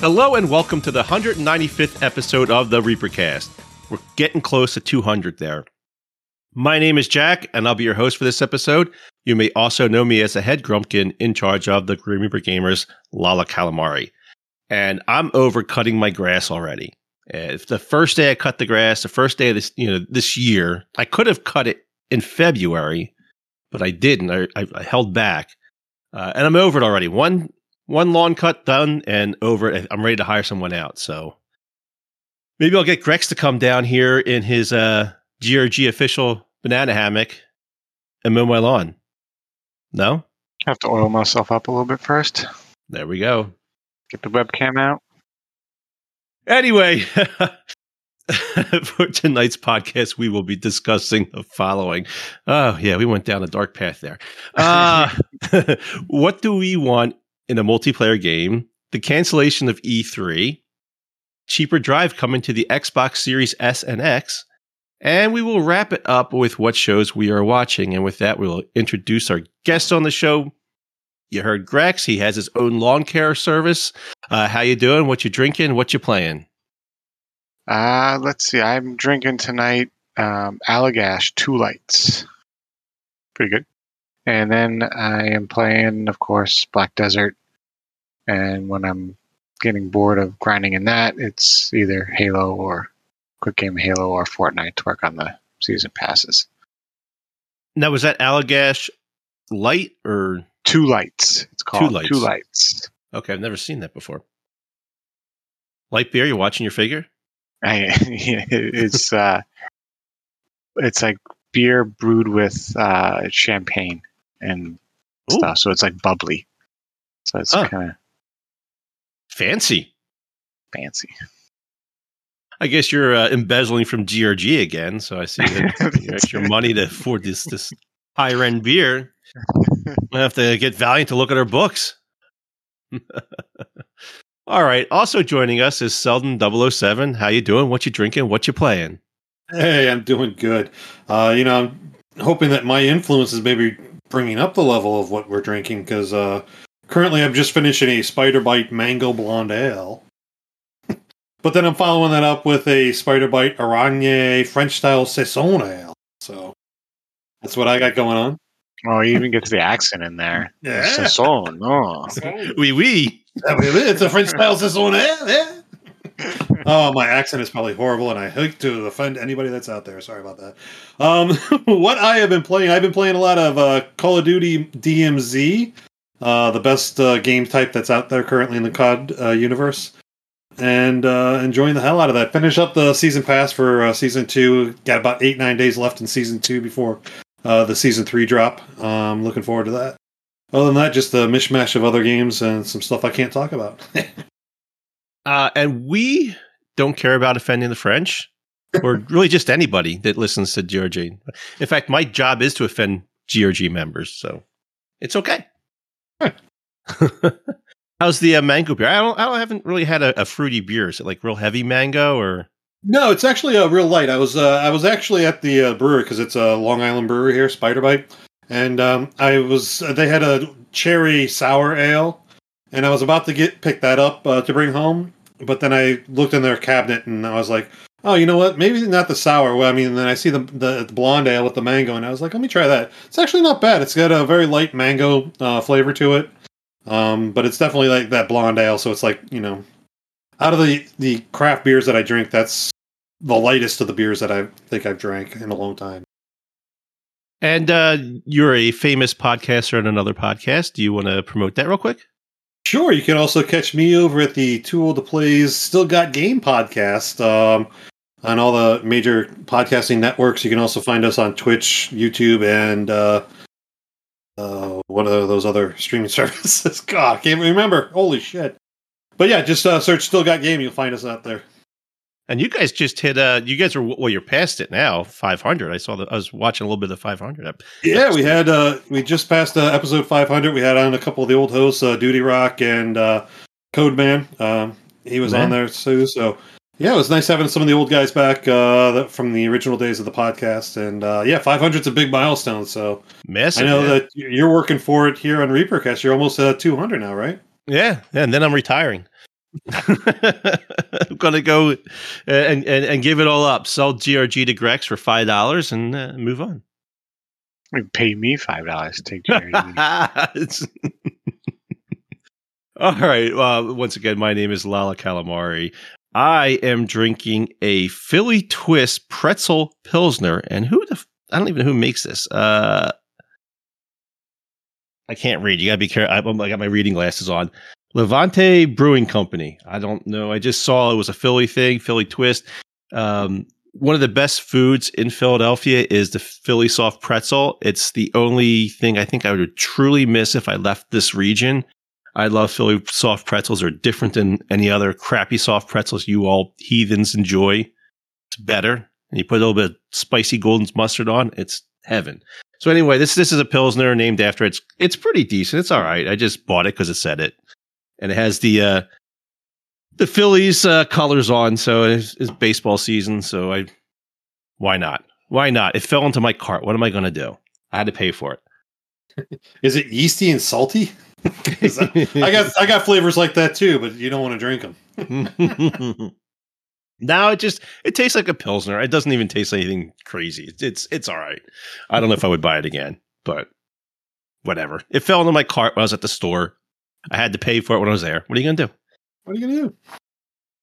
Hello and welcome to the 195th episode of the Reapercast. We're getting close to 200 there. My name is Jack, and I'll be your host for this episode. You may also know me as the head grumpkin in charge of the Grim Reaper Gamers, Lala Calamari. And I'm over cutting my grass already. If the first day I cut the grass, the first day of this, you know, this year, I could have cut it in February, but I didn't. I, I, I held back, uh, and I'm over it already. One one lawn cut done and over. I'm ready to hire someone out. So maybe I'll get Grex to come down here in his uh, GRG official banana hammock and mow my lawn. No? I have to oil myself up a little bit first. There we go. Get the webcam out. Anyway, for tonight's podcast, we will be discussing the following. Oh, yeah, we went down a dark path there. Uh, what do we want in a multiplayer game, the cancellation of E3, cheaper drive coming to the Xbox Series S and X, and we will wrap it up with what shows we are watching. And with that, we'll introduce our guest on the show. You heard Grex. He has his own lawn care service. Uh, how you doing? What you drinking? What you playing? Uh, let's see. I'm drinking tonight um, Allagash Two Lights. Pretty good. And then I am playing, of course, Black Desert and when I'm getting bored of grinding in that, it's either Halo or quick game Halo or Fortnite to work on the season passes. Now, was that Allagash light or two lights? It's called two lights. Two lights. Okay, I've never seen that before. Light beer. you're watching your figure? I, it's uh, it's like beer brewed with uh, champagne and Ooh. stuff, so it's like bubbly. So it's kind of Fancy. Fancy. I guess you're uh, embezzling from GRG again, so I see that you extra money to afford this this higher end beer. I have to get Valiant to look at our books. All right. Also joining us is Selden 007. How you doing? What you drinking? What you playing? Hey, I'm doing good. Uh, you know, I'm hoping that my influence is maybe bringing up the level of what we're drinking because uh, Currently, I'm just finishing a Spider Bite Mango Blonde Ale. but then I'm following that up with a Spider Bite Aragne French style Saison Ale. So that's what I got going on. Oh, you even get to the accent in there. Yeah. Saison. Oh. Oui, oui. It's a French style Saison Ale. Yeah. oh, my accent is probably horrible, and I hate to offend anybody that's out there. Sorry about that. Um, what I have been playing, I've been playing a lot of uh, Call of Duty DMZ uh, the best uh, game type that's out there currently in the COD uh, universe, and uh, enjoying the hell out of that. Finish up the season pass for uh, season two. Got about eight nine days left in season two before uh, the season three drop. Um, looking forward to that. Other than that, just a mishmash of other games and some stuff I can't talk about. and we don't care about offending the French, or really just anybody that listens to GRG. In fact, my job is to offend GRG members, so it's okay. How's the uh, mango beer? I don't. I don't, haven't really had a, a, fruity beer. Is it like real heavy mango or? No, it's actually a uh, real light. I was uh, I was actually at the uh, brewery because it's a Long Island brewery here, Spider Bite, and um, I was they had a cherry sour ale, and I was about to get pick that up uh, to bring home, but then I looked in their cabinet and I was like, oh, you know what? Maybe not the sour. Well, I mean, then I see the, the, the blonde ale with the mango, and I was like, let me try that. It's actually not bad. It's got a very light mango uh, flavor to it, um, but it's definitely like that blonde ale. So it's like you know, out of the the craft beers that I drink, that's the lightest of the beers that I think I've drank in a long time. And uh, you're a famous podcaster on another podcast. Do you want to promote that real quick? Sure. You can also catch me over at the 2Old2Play's Still Got Game podcast. Um, on all the major podcasting networks. You can also find us on Twitch, YouTube, and uh, uh, what are those other streaming services? God, I can't remember. Holy shit! but yeah, just uh, search "Still Got Game." You'll find us out there. And you guys just hit. Uh, you guys are well. You're past it now. Five hundred. I saw that. I was watching a little bit of the five hundred. Yeah, we had. Uh, we just passed uh, episode five hundred. We had on a couple of the old hosts, uh, Duty Rock and uh, Code Man. Um, he was Man. on there too. So yeah, it was nice having some of the old guys back uh, from the original days of the podcast. And uh, yeah, five hundred's a big milestone. So Massive. I know yeah. that you're working for it here on Reapercast. You're almost at two hundred now, right? Yeah, yeah, and then I'm retiring. I'm gonna go uh, and, and and give it all up. Sell GRG to Grex for five dollars and uh, move on. Pay me five dollars to take. It's- all right. Well, once again, my name is Lala Calamari. I am drinking a Philly Twist Pretzel Pilsner, and who the f- I don't even know who makes this. Uh, I can't read. You gotta be careful. I, I got my reading glasses on. Levante Brewing Company. I don't know. I just saw it was a Philly thing, Philly Twist. Um, one of the best foods in Philadelphia is the Philly soft pretzel. It's the only thing I think I would truly miss if I left this region. I love Philly soft pretzels. They're different than any other crappy soft pretzels you all heathens enjoy. It's better. And you put a little bit of spicy golden mustard on, it's heaven. So anyway, this this is a pilsner named after it's it's pretty decent. It's all right. I just bought it because it said it, and it has the uh, the Phillies uh, colors on. So it's, it's baseball season. So I why not? Why not? It fell into my cart. What am I going to do? I had to pay for it. Is it yeasty and salty? I, I got I got flavors like that too, but you don't want to drink them. now it just it tastes like a pilsner. It doesn't even taste anything crazy. It's it's, it's all right. I don't know if I would buy it again, but whatever. It fell into my cart when I was at the store. I had to pay for it when I was there. What are you gonna do? What are you gonna do?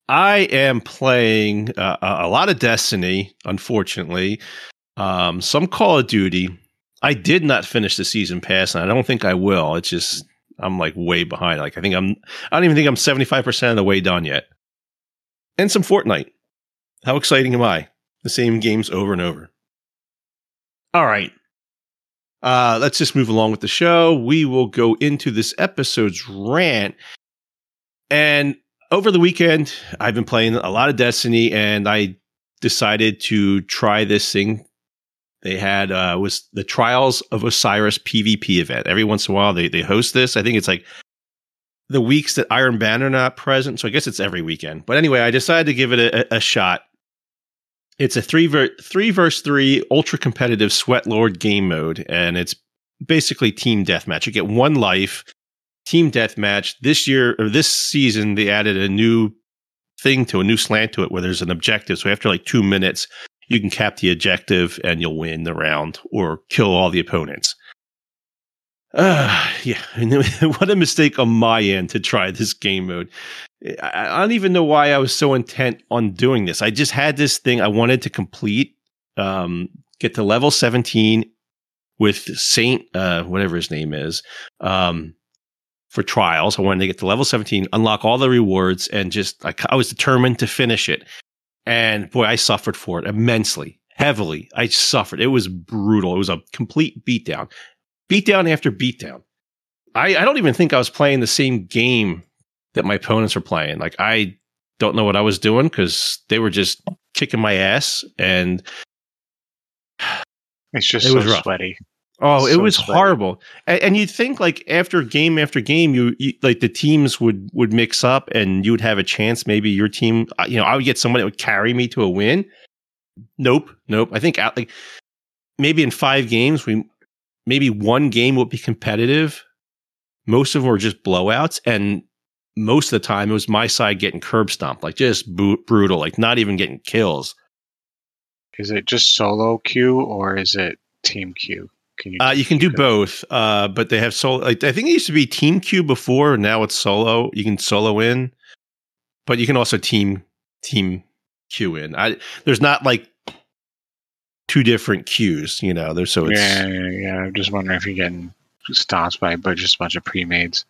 I am playing uh, a a lot of Destiny, unfortunately. Um, some Call of Duty. I did not finish the season pass, and I don't think I will. It's just I'm like way behind. Like I think I'm. I don't even think I'm 75 percent of the way done yet. And some Fortnite. How exciting am I? The same games over and over. All right. Uh, let's just move along with the show. We will go into this episode's rant. And over the weekend, I've been playing a lot of Destiny, and I decided to try this thing. They had uh, was the Trials of Osiris PvP event. Every once in a while, they they host this. I think it's like the weeks that Iron Banner not present, so I guess it's every weekend. But anyway, I decided to give it a, a shot. It's a three ver- three verse three ultra competitive Sweat Lord game mode, and it's basically team deathmatch. You get one life team deathmatch. This year or this season, they added a new thing to a new slant to it where there's an objective. So after like two minutes, you can cap the objective and you'll win the round or kill all the opponents. Uh, yeah, what a mistake on my end to try this game mode. I, don't even know why I was so intent on doing this. I just had this thing I wanted to complete, um, get to level 17 with Saint, uh, whatever his name is, um, for trials. I wanted to get to level 17, unlock all the rewards, and just I, I was determined to finish it. And boy, I suffered for it immensely, heavily. I suffered. It was brutal. It was a complete beatdown, beatdown after beatdown. I, I don't even think I was playing the same game that my opponents were playing. Like I don't know what I was doing because they were just kicking my ass, and It's just It so was rough. sweaty. Oh, it So was sweaty. horrible. And, and you'd think like after game after game, you, you like the teams would would mix up, and you would have a chance. Maybe your team, uh, you know, I would get someone that would carry me to a win. Nope, nope. I think out like maybe in five games, we maybe one game would be competitive. Most of them were just blowouts, and most of the time it was my side getting curb stomped, like just bu- brutal, like not even getting kills. Is it just solo queue or is it team queue? Can you? Uh, you can do both, uh, but they have solo. Like, I think it used to be team queue before. Now it's solo. You can solo in, but you can also team team queue in. I there's not like two different queues. You know, there's so it's yeah, yeah, yeah. I'm just wondering if you're getting stomped by but just a bunch of pre-mades.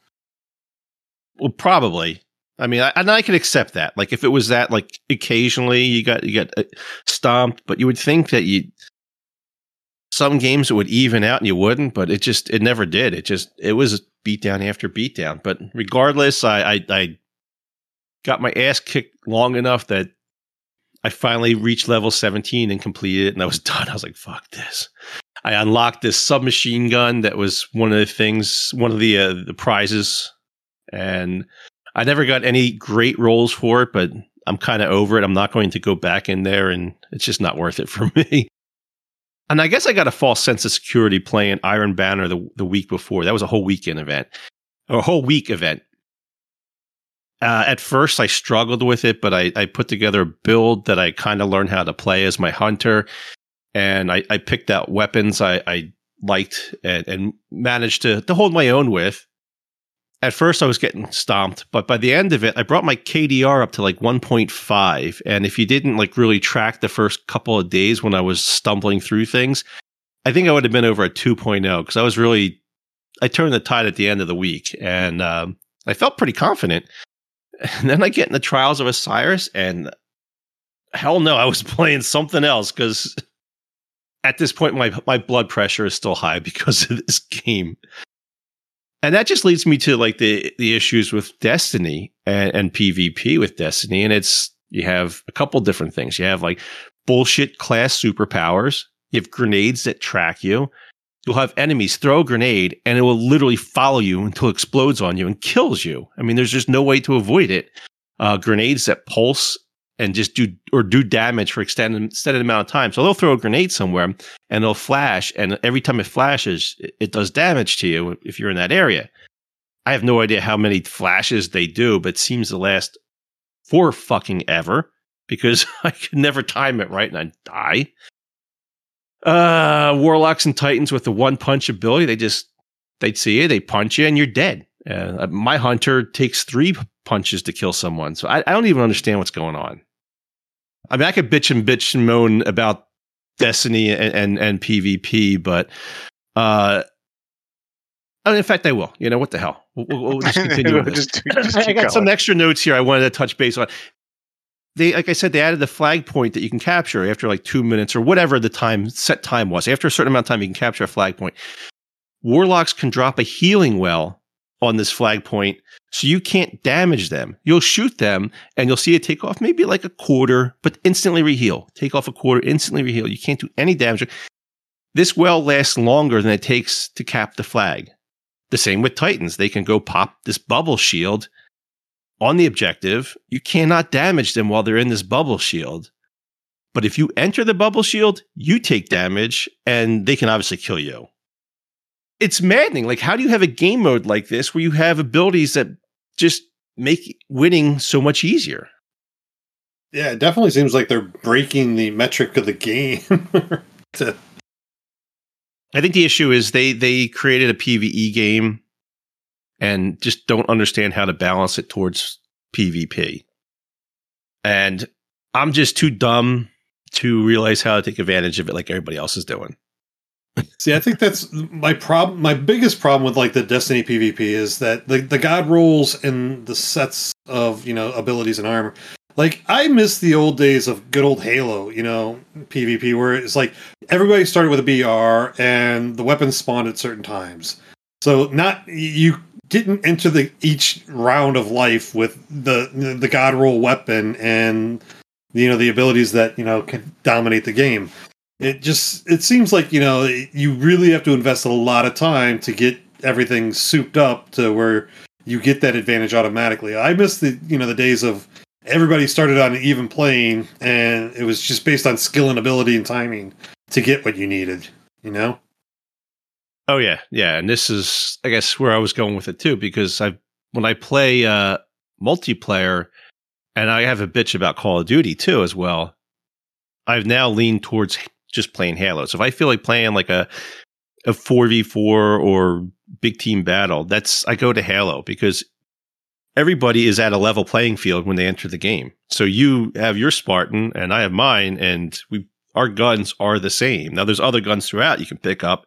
well probably. I mean, I, and I could accept that. Like if it was that, like occasionally you got you got uh, stomped, but you would think that you some games it would even out and you wouldn't, but it just it never did. It just it was beat down after beat down. But regardless, I I, I got my ass kicked long enough that I finally reached level 17 and completed it, and I was done. I was like, fuck this. I unlocked this submachine gun that was one of the things, one of the uh, the prizes, and I never got any great rolls for it, but I'm kind of over it. I'm not going to go back in there, and it's just not worth it for me. And I guess I got a false sense of security playing Iron Banner the, the week before. That was a whole weekend event, or a whole week event. Uh, at first, I struggled with it, but I, I put together a build that I kind of learned how to play as my hunter, and I, I picked out weapons I, I liked and, and managed to, to hold my own with. At first, I was getting stomped, but by the end of it, I brought my KDR up to like 1.5. And if you didn't like really track the first couple of days when I was stumbling through things, I think I would have been over a 2.0 because I was really, I turned the tide at the end of the week and um, I felt pretty confident. And then I get in the Trials of Osiris, and hell no, I was playing something else because at this point my my blood pressure is still high because of this game. And that just leads me to like the the issues with Destiny and, and PvP with Destiny. And it's you have a couple different things. You have like bullshit class superpowers. You have grenades that track you. You'll have enemies throw a grenade and it will literally follow you until it explodes on you and kills you. I mean, there's just no way to avoid it. Uh, grenades that pulse and just do or do damage for extended extended amount of time. So they'll throw a grenade somewhere and it'll flash, and every time it flashes, it does damage to you if you're in that area. I have no idea how many flashes they do, but it seems to last for fucking ever because I can never time it right and I die uh, warlocks and titans with the one punch ability. They just they'd see you, they punch you, and you're dead. Uh, my hunter takes three punches to kill someone, so I, I, don't even understand what's going on. I mean, I could bitch and bitch and moan about Destiny and and, and PvP, but uh, in fact, I will. You know what the hell? We'll, we'll just continue. just, just I got going. some extra notes here. I wanted to touch base on they like I said, they added the flag point that you can capture after like two minutes or whatever the time set time was. After a certain amount of time, you can capture a flag point. Warlocks can drop a healing well on this flag point, so you can't damage them. You'll shoot them and you'll see it take off maybe like a quarter, but instantly reheal. Take off a quarter, instantly reheal. You can't do any damage. This well lasts longer than it takes to cap the flag. The same with Titans. They can go pop this bubble shield on the objective. You cannot damage them while they're in this bubble shield. But if you enter the bubble shield, you take damage and they can obviously kill you. It's maddening. Like, how do you have a game mode like this where you have abilities that just make winning so much easier? Yeah, it definitely seems like they're breaking the metric of the game. to- I think the issue is they they created a PVE game and just don't understand how to balance it towards PvP. And I'm just too dumb to realize how to take advantage of it like everybody else is doing. See, I think that's my problem. My biggest problem with like the Destiny PvP is that the the god rolls and the sets of you know abilities and armor. Like I miss the old days of good old Halo, you know, PvP, where it's like everybody started with a BR and the weapons spawned at certain times. So not you didn't enter the each round of life with the the god roll weapon and you know the abilities that you know can dominate the game. It just it seems like you know you really have to invest a lot of time to get everything souped up to where you get that advantage automatically. I miss the you know the days of everybody started on an even plane and it was just based on skill and ability and timing to get what you needed. You know. Oh yeah, yeah, and this is I guess where I was going with it too because I when I play uh multiplayer and I have a bitch about Call of Duty too as well. I've now leaned towards just playing Halo. So if I feel like playing like a a 4v4 or big team battle, that's I go to Halo because everybody is at a level playing field when they enter the game. So you have your Spartan and I have mine and we our guns are the same. Now there's other guns throughout you can pick up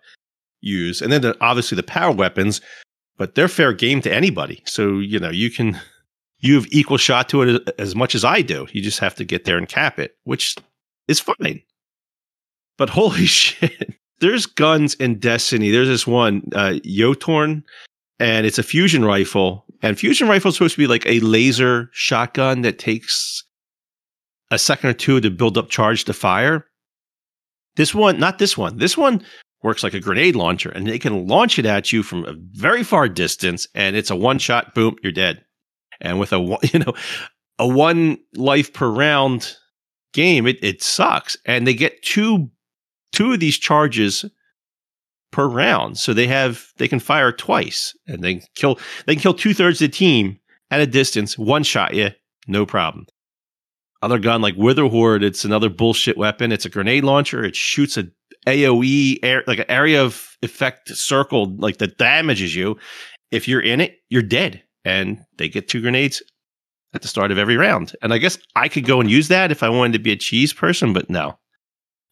use. And then the, obviously the power weapons, but they're fair game to anybody. So, you know, you can, you have equal shot to it as much as I do. You just have to get there and cap it, which is fine. But holy shit, there's guns in Destiny. There's this one, uh, Jötunn, and it's a fusion rifle, And fusion rifle is supposed to be like a laser shotgun that takes a second or two to build up charge to fire. This one, not this one. This one works like a grenade launcher and they can launch it at you from a very far distance and it's a one shot boom, you're dead. And with a you know, a one life per round game, it, it sucks. And they get two two of these charges per round. So they have they can fire twice and they kill they can kill two thirds of the team at a distance, one shot you, no problem. Other gun like Witherhoard, it's another bullshit weapon. It's a grenade launcher. It shoots a AOE air, like an area of effect circle like that damages you. If you're in it, you're dead. And they get two grenades at the start of every round. And I guess I could go and use that if I wanted to be a cheese person, but no.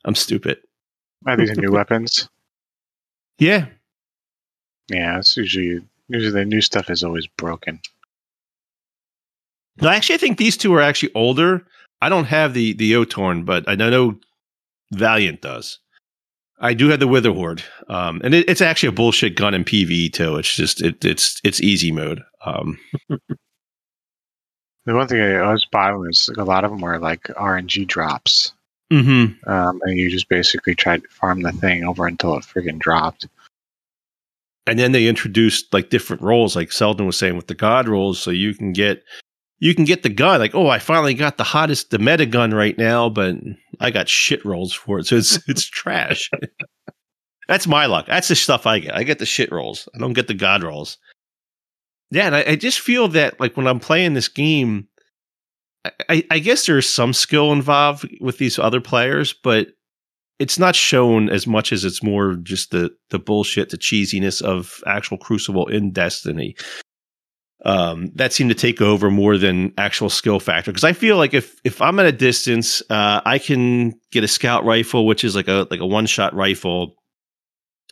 I'm stupid. Are these new weapons? Yeah. Yeah, it's usually usually the new stuff is always broken. No, actually, I think these two are actually older. I don't have the the Jötunn, but I know Valiant does. I do have the Witherhoard, um, and it, it's actually a bullshit gun in PvE too. It's just it, it's it's easy mode. Um, the one thing I was buying was like, a lot of them were like RNG drops, mm-hmm. um, and you just basically tried to farm the thing over until it friggin' dropped. And then they introduced like different roles, like Selden was saying with the God roles, so you can get you can get the gun like oh i finally got the hottest the meta gun right now but i got shit rolls for it so it's it's trash. That's my luck. That's the stuff i get. I get the shit rolls. I don't get the god rolls. Yeah and I, I just feel that like when i'm playing this game I, I guess there's some skill involved with these other players but it's not shown as much as it's more just the the bullshit the cheesiness of actual crucible in destiny um, that seemed to take over more than actual skill factor. Because I feel like if if I'm at a distance, uh, I can get a scout rifle, which is like a like a one shot rifle,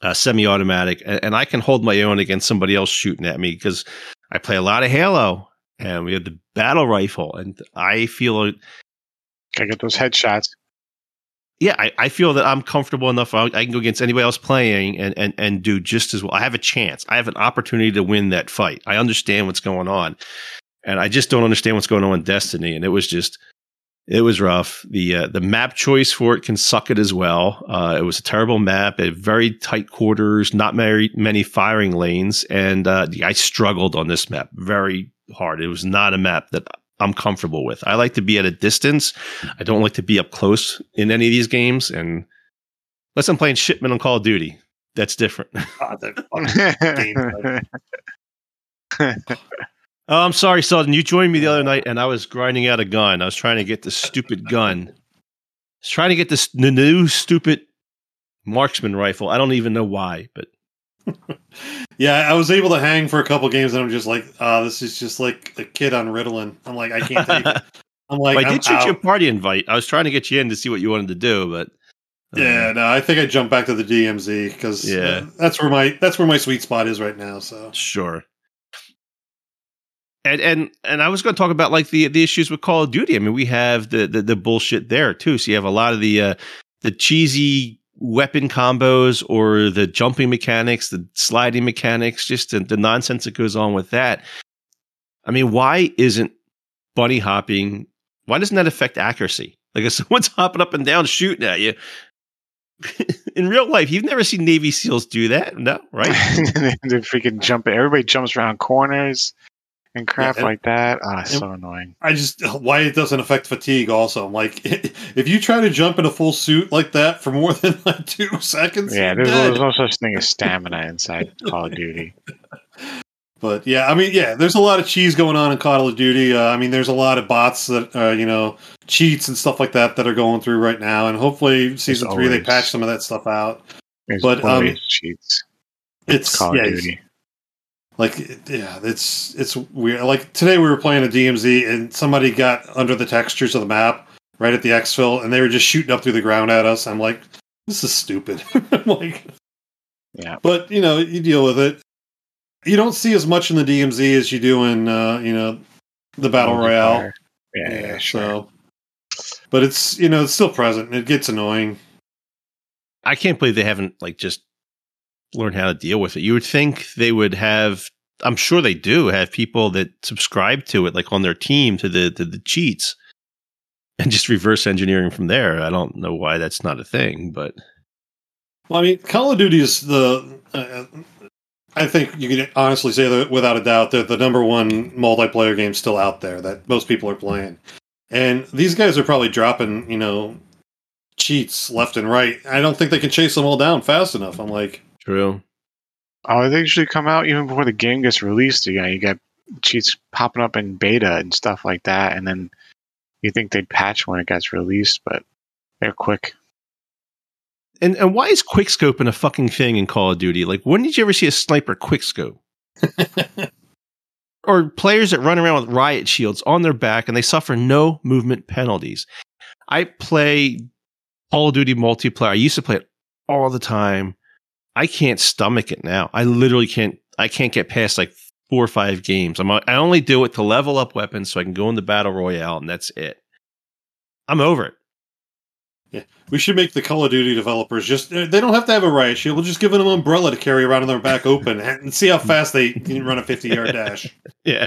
uh, semi automatic, and, and, I can hold my own against somebody else shooting at me because I play a lot of Halo, and we have the battle rifle, and I feel like I get those headshots yeah, I, I feel that I'm comfortable enough. I, I can go against anybody else playing and, and, and do just as well. I have a chance. I have an opportunity to win that fight. I understand what's going on. And I just don't understand what's going on in Destiny. And it was just, it was rough. The uh, the map choice for it can suck it as well. Uh, it was a terrible map, a very tight quarters, not very many firing lanes, and uh, I struggled on this map very hard. It was not a map that I'm comfortable with. I like to be at a distance. I don't like to be up close in any of these games. And unless I'm playing shipment on Call of Duty, that's different. oh, I'm sorry, Selden. You joined me the other night, and I was grinding out a gun. I was trying to get this stupid gun. I was trying to get this the new stupid marksman rifle. I don't even know why, but yeah, I was able to hang for a couple games, and I'm just like, oh, this is just like a kid on Ritalin. I'm like, I can't take it. I'm like, well, I did shoot you a party invite. I was trying to get you in to see what you wanted to do, but um, yeah, no, I think I jumped back to the DMZ because yeah, uh, that's where my that's where my sweet spot is right now. So sure. And and and I was going to talk about like the the issues with Call of Duty. I mean, we have the the, the bullshit there too. So you have a lot of the uh, the cheesy weapon combos or the jumping mechanics, the sliding mechanics, just the, the nonsense that goes on with that. I mean, why isn't bunny hopping? Why doesn't that affect accuracy? Like if someone's hopping up and down shooting at you, in real life, you've never seen Navy SEALs do that, no, right? they freaking jump. Everybody jumps around corners and crap yeah, and, like that. Ah, oh, so annoying. I just why it doesn't affect fatigue. Also, I'm like, if you try to jump in a full suit like that for more than like two seconds, yeah, there's, there's no such thing as stamina inside Call of Duty. But yeah, I mean, yeah, there's a lot of cheese going on in Call of Duty. Uh, I mean, there's a lot of bots that, uh, you know, cheats and stuff like that that are going through right now. And hopefully, season three they patch some of that stuff out. But um, cheats. It's, it's Call yeah, of Duty like yeah it's it's weird. Like today we were playing a dmz and somebody got under the textures of the map right at the exfil and they were just shooting up through the ground at us. I'm like this is stupid. I'm like yeah. but you know you deal with it. You don't see as much in the dmz as you do in uh you know the battle royale. Yeah, yeah, yeah sure. so but it's you know it's still present it gets annoying. I can't believe they haven't like just learn how to deal with it. You would think they would have I'm sure they do have people that subscribe to it, like on their team to the to the cheats, and just reverse engineering from there. I don't know why that's not a thing, but Well, I mean, Call of Duty is the. Uh, I think you can honestly say that without a doubt that the number one multiplayer game still out there that most people are playing, and these guys are probably dropping you know cheats left and right. I don't think they can chase them all down fast enough. I'm like, true. Oh, they usually come out even before the game gets released. You know, you get cheats popping up in beta and stuff like that, and then you think they'd patch when it gets released, but they're quick. And and why is quickscoping a fucking thing in Call of Duty? Like, when did you ever see a sniper quickscope? or players that run around with riot shields on their back and they suffer no movement penalties. I play Call of Duty multiplayer. I used to play it all the time. I can't stomach it now. I literally can't. I can't get past like four or five games. I'm. I only do it to level up weapons so I can go into battle royale, and that's it. I'm over it. Yeah, we should make the Call of Duty developers just. They don't have to have a riot shield. We'll just give them an umbrella to carry around in their back open and see how fast they can run a 50 yard dash. Yeah.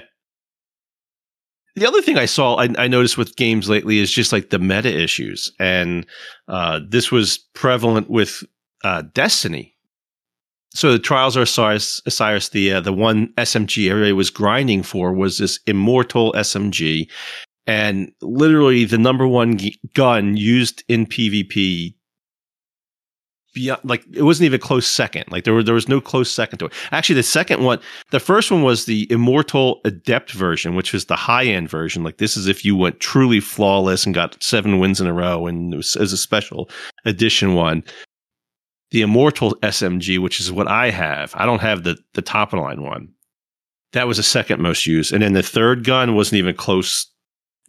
The other thing I saw, I, I, noticed with games lately is just like the meta issues. And uh, this was prevalent with uh, Destiny. So the Trials of Osiris, Osiris the uh, the one SMG everybody was grinding for was this immortal SMG, and literally the number one g- gun used in PvP. Beyond, like it wasn't even close second. Like there were there was no close second to it. Actually, the second one, the first one was the Immortal Adept version, which was the high end version. Like this is if you went truly flawless and got seven wins in a row, and it was as a special edition one the Immortal SMG, which is what I have. I don't have the the top of the line one. That was the second most used, and then the third gun wasn't even close.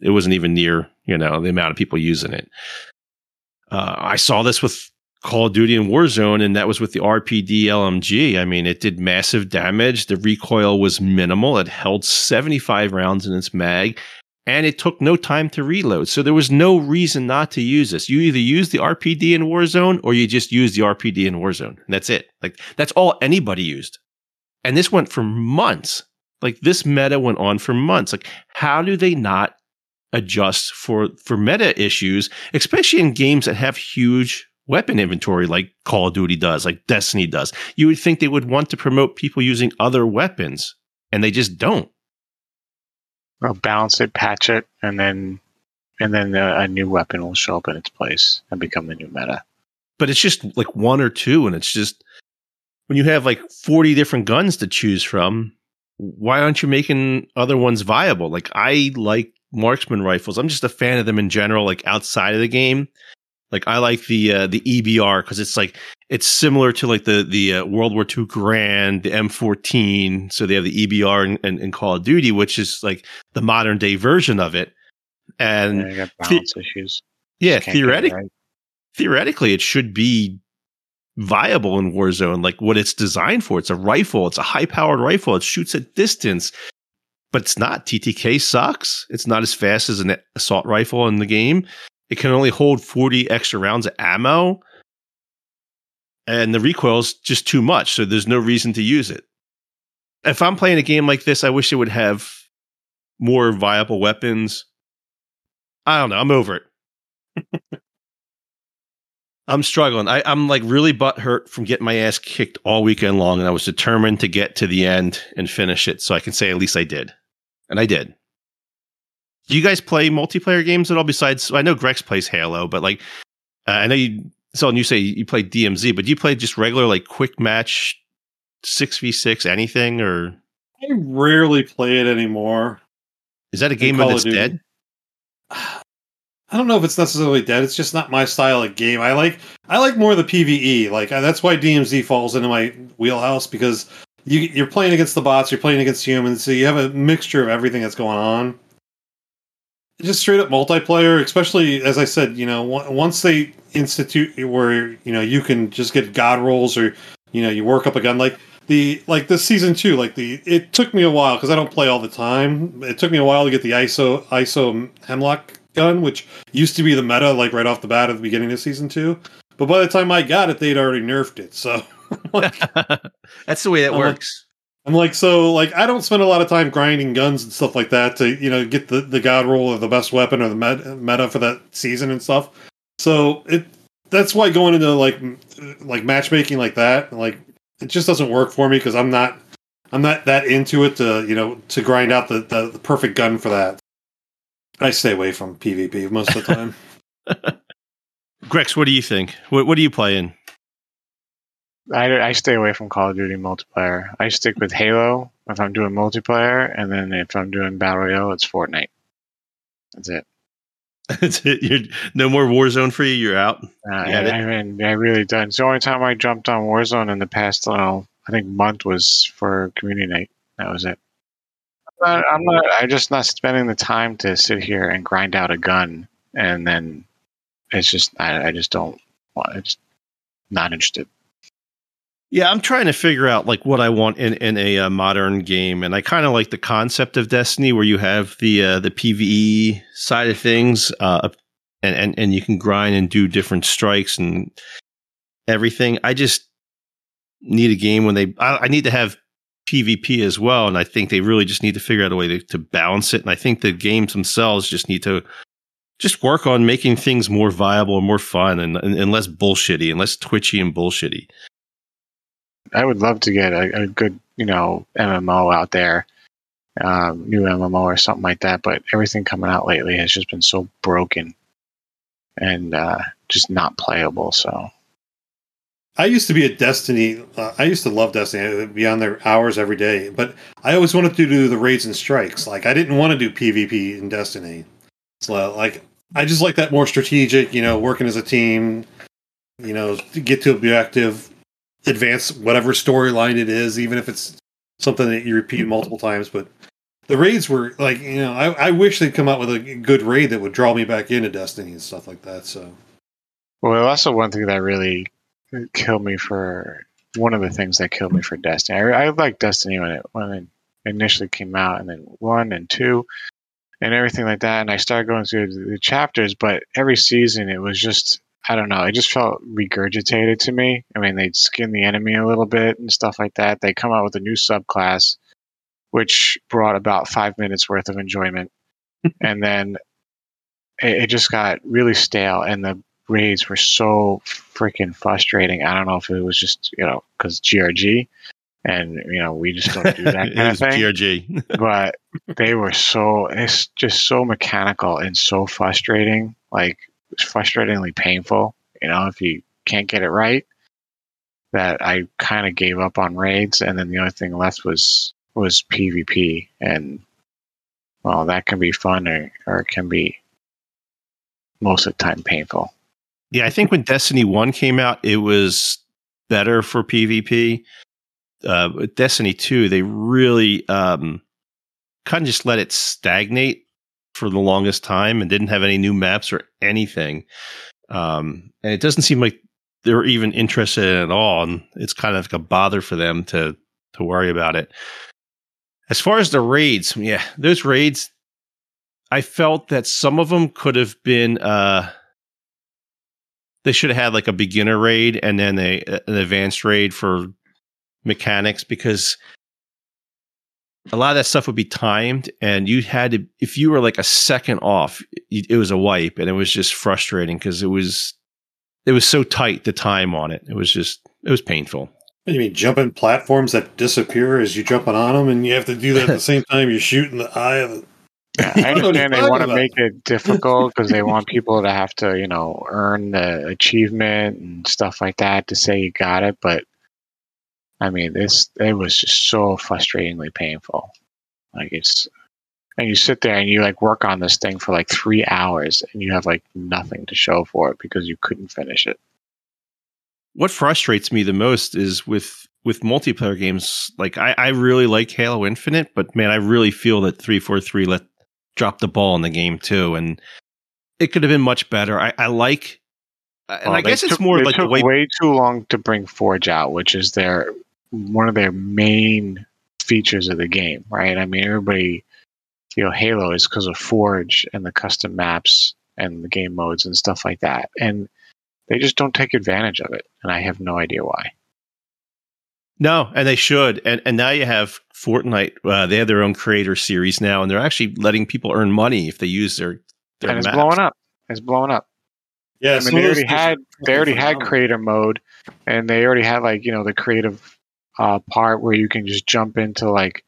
It wasn't even near you know the amount of people using it. Uh, I saw this with Call of Duty and Warzone, and that was with the RPD LMG. I mean, it did massive damage. The recoil was minimal. It held 75 rounds in its mag, and it took no time to reload. So there was no reason not to use this. You either use the RPD in Warzone or you just use the RPD in Warzone. that's it. Like that's all anybody used. And this went for months. Like this meta went on for months. Like how do they not adjust for for meta issues, especially in games that have huge weapon inventory like Call of Duty does, like Destiny does. You would think they would want to promote people using other weapons and they just don't or balance it, patch it, and then and then a, a new weapon will show up in its place and become the new meta. But it's just like one or two, and it's just when you have like forty different guns to choose from. Why aren't you making other ones viable? Like I like marksman rifles. I'm just a fan of them in general, like outside of the game. Like I like the uh, the EBR because it's like it's similar to like the the uh, World War II Garand, the M14. So they have the EBR and, Call of Duty, which is like the modern day version of it. And yeah, got balance the- issues. Yeah, theoretically, right. theoretically, it should be viable in Warzone, like what it's designed for. It's a rifle. It's a high powered rifle. It shoots at distance, but it's not. TTK sucks. It's not as fast as an assault rifle in the game. It can only hold 40 extra rounds of ammo. And the recoil's just too much. So there's no reason to use it. If I'm playing a game like this, I wish it would have more viable weapons. I don't know. I'm over it. I'm struggling. I, am like really butthurt from getting my ass kicked all weekend long, and I was determined to get to the end and finish it so I can say at least I did. And I did. Do you guys play multiplayer games at all? Besides, I know Grex plays Halo, but like, uh, I know you. So you say you play DMZ, but do you play just regular like quick match, six v six, anything or? I rarely play it anymore. Is that a game that's dead? I don't know if it's necessarily dead. It's just not my style of game. I like I like more the PVE. Like that's why DMZ falls into my wheelhouse because you, you're playing against the bots, you're playing against humans, so you have a mixture of everything that's going on just straight up multiplayer, especially as I said, you know, once they institute where you know you can just get god rolls or you know you work up a gun like the like this season two, like the it took me a while because I don't play all the time. It took me a while to get the ISO ISO hemlock gun, which used to be the meta like right off the bat at the beginning of season two. But by the time I got it, they'd already nerfed it. So that's the way it I'm works. I'm like, so like I don't spend a lot of time grinding guns and stuff like that to you know get the the god roll or the best weapon or the meta, for that season and stuff. So it that's why going into like like matchmaking like that like it just doesn't work for me because I'm not I'm not that into it to you know to grind out the, the, the perfect gun for that. I stay away from PvP most of the time. Grex, what do you think? What what are you playing? I, I stay away from Call of Duty multiplayer. I stick with Halo if I'm doing multiplayer, and then if I'm doing Battle Royale, it's Fortnite. That's it. That's it. You're, no more Warzone for you. You're out. Uh, I, I mean, I really done. It's the only time I jumped on Warzone in the past, I think month was for community night. That was it. I'm not, I'm not. I'm just not spending the time to sit here and grind out a gun, and then it's just I, I just don't. want. I just not interested. Yeah, I'm trying to figure out like what I want in in a uh, modern game, and I kind of like the concept of Destiny, where you have the uh, the PVE side of things, uh, and and and you can grind and do different strikes and everything. I just need a game when they. I, I need to have PvP as well, and I think they really just need to figure out a way to, to balance it. And I think the games themselves just need to just work on making things more viable and more fun and, and, and less bullshitty and less twitchy and bullshitty. I would love to get a, a good, you know, MMO out there, um, new MMO or something like that. But everything coming out lately has just been so broken and uh, just not playable. So I used to be a Destiny. Uh, I used to love Destiny. I would be on there hours every day, but I always wanted to do the raids and strikes. Like I didn't want to do PvP in Destiny. So like I just like that more strategic. You know, working as a team. You know, to get to objective, advance whatever storyline it is, even if it's something that you repeat multiple times. But the raids were like, you know, I, I wish they'd come out with a good raid that would draw me back into Destiny and stuff like that. So, well, also one thing that really killed me for one of the things that killed me for Destiny. I, I liked Destiny when it when it initially came out, and then one and two, and everything like that. And I started going through the chapters, but every season it was just I don't know. It just felt regurgitated to me. I mean, they'd skin the enemy a little bit and stuff like that. They come out with a new subclass, which brought about five minutes worth of enjoyment, and then it, it, just got really stale. And the raids were so freaking frustrating. I don't know if it was just you know because GRG, and you know we just don't do that kind of thing. GRG, but they were so it's just so mechanical and so frustrating. Like it's frustratingly painful. You know, if you can't get it right, that I kind of gave up on raids, and then the only thing left was was PvP, and well, that can be fun or or it can be most of the time painful. Yeah, I think when Destiny One came out, it was better for PvP. Uh, Destiny Two, they really um, kind of just let it stagnate for the longest time and didn't have any new maps or anything. Um, and it doesn't seem like they're even interested in at all. And it's kind of like a bother for them to to worry about it. As far as the raids, yeah, those raids, I felt that some of them could have been. Uh, they should have had like a beginner raid and then a an advanced raid for mechanics because a lot of that stuff would be timed and you had to if you were like a second off it was a wipe and it was just frustrating because it was it was so tight the time on it it was just it was painful what do you mean jumping platforms that disappear as you jumping on them and you have to do that at the same time you're shooting the eye of the yeah, I understand they want to make it difficult because they want people to have to, you know, earn the achievement and stuff like that to say you got it. But I mean, this it was just so frustratingly painful. Like it's, and you sit there and you like work on this thing for like three hours, and you have like nothing to show for it because you couldn't finish it. What frustrates me the most is with with multiplayer games. Like I, I really like Halo Infinite, but man, I really feel that three four three let drop the ball in the game too, and it could have been much better. I, I like and well, I guess took, it's more like took the way way too long to bring Forge out, which is their one of their main features of the game, right? I mean, everybody, you know, Halo is because of Forge and the custom maps and the game modes and stuff like that. And they just don't take advantage of it. And I have no idea why. No, and they should. And and now you have Fortnite. Uh, they have their own creator series now, and they're actually letting people earn money if they use their. their and it's maps. blowing up. It's blowing up. Yeah, I mean, of they already had they already had creator mode, and they already had like you know the creative uh, part where you can just jump into like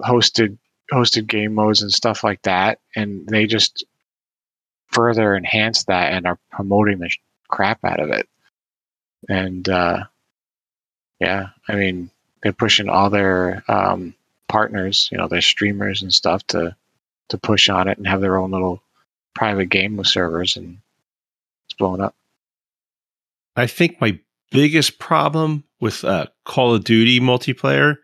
hosted hosted game modes and stuff like that, and they just further enhance that and are promoting the crap out of it. And uh, yeah, I mean they're pushing all their um, partners, you know, their streamers and stuff to to push on it and have their own little private game with servers and it's blowing up. I think my biggest problem with uh, Call of Duty multiplayer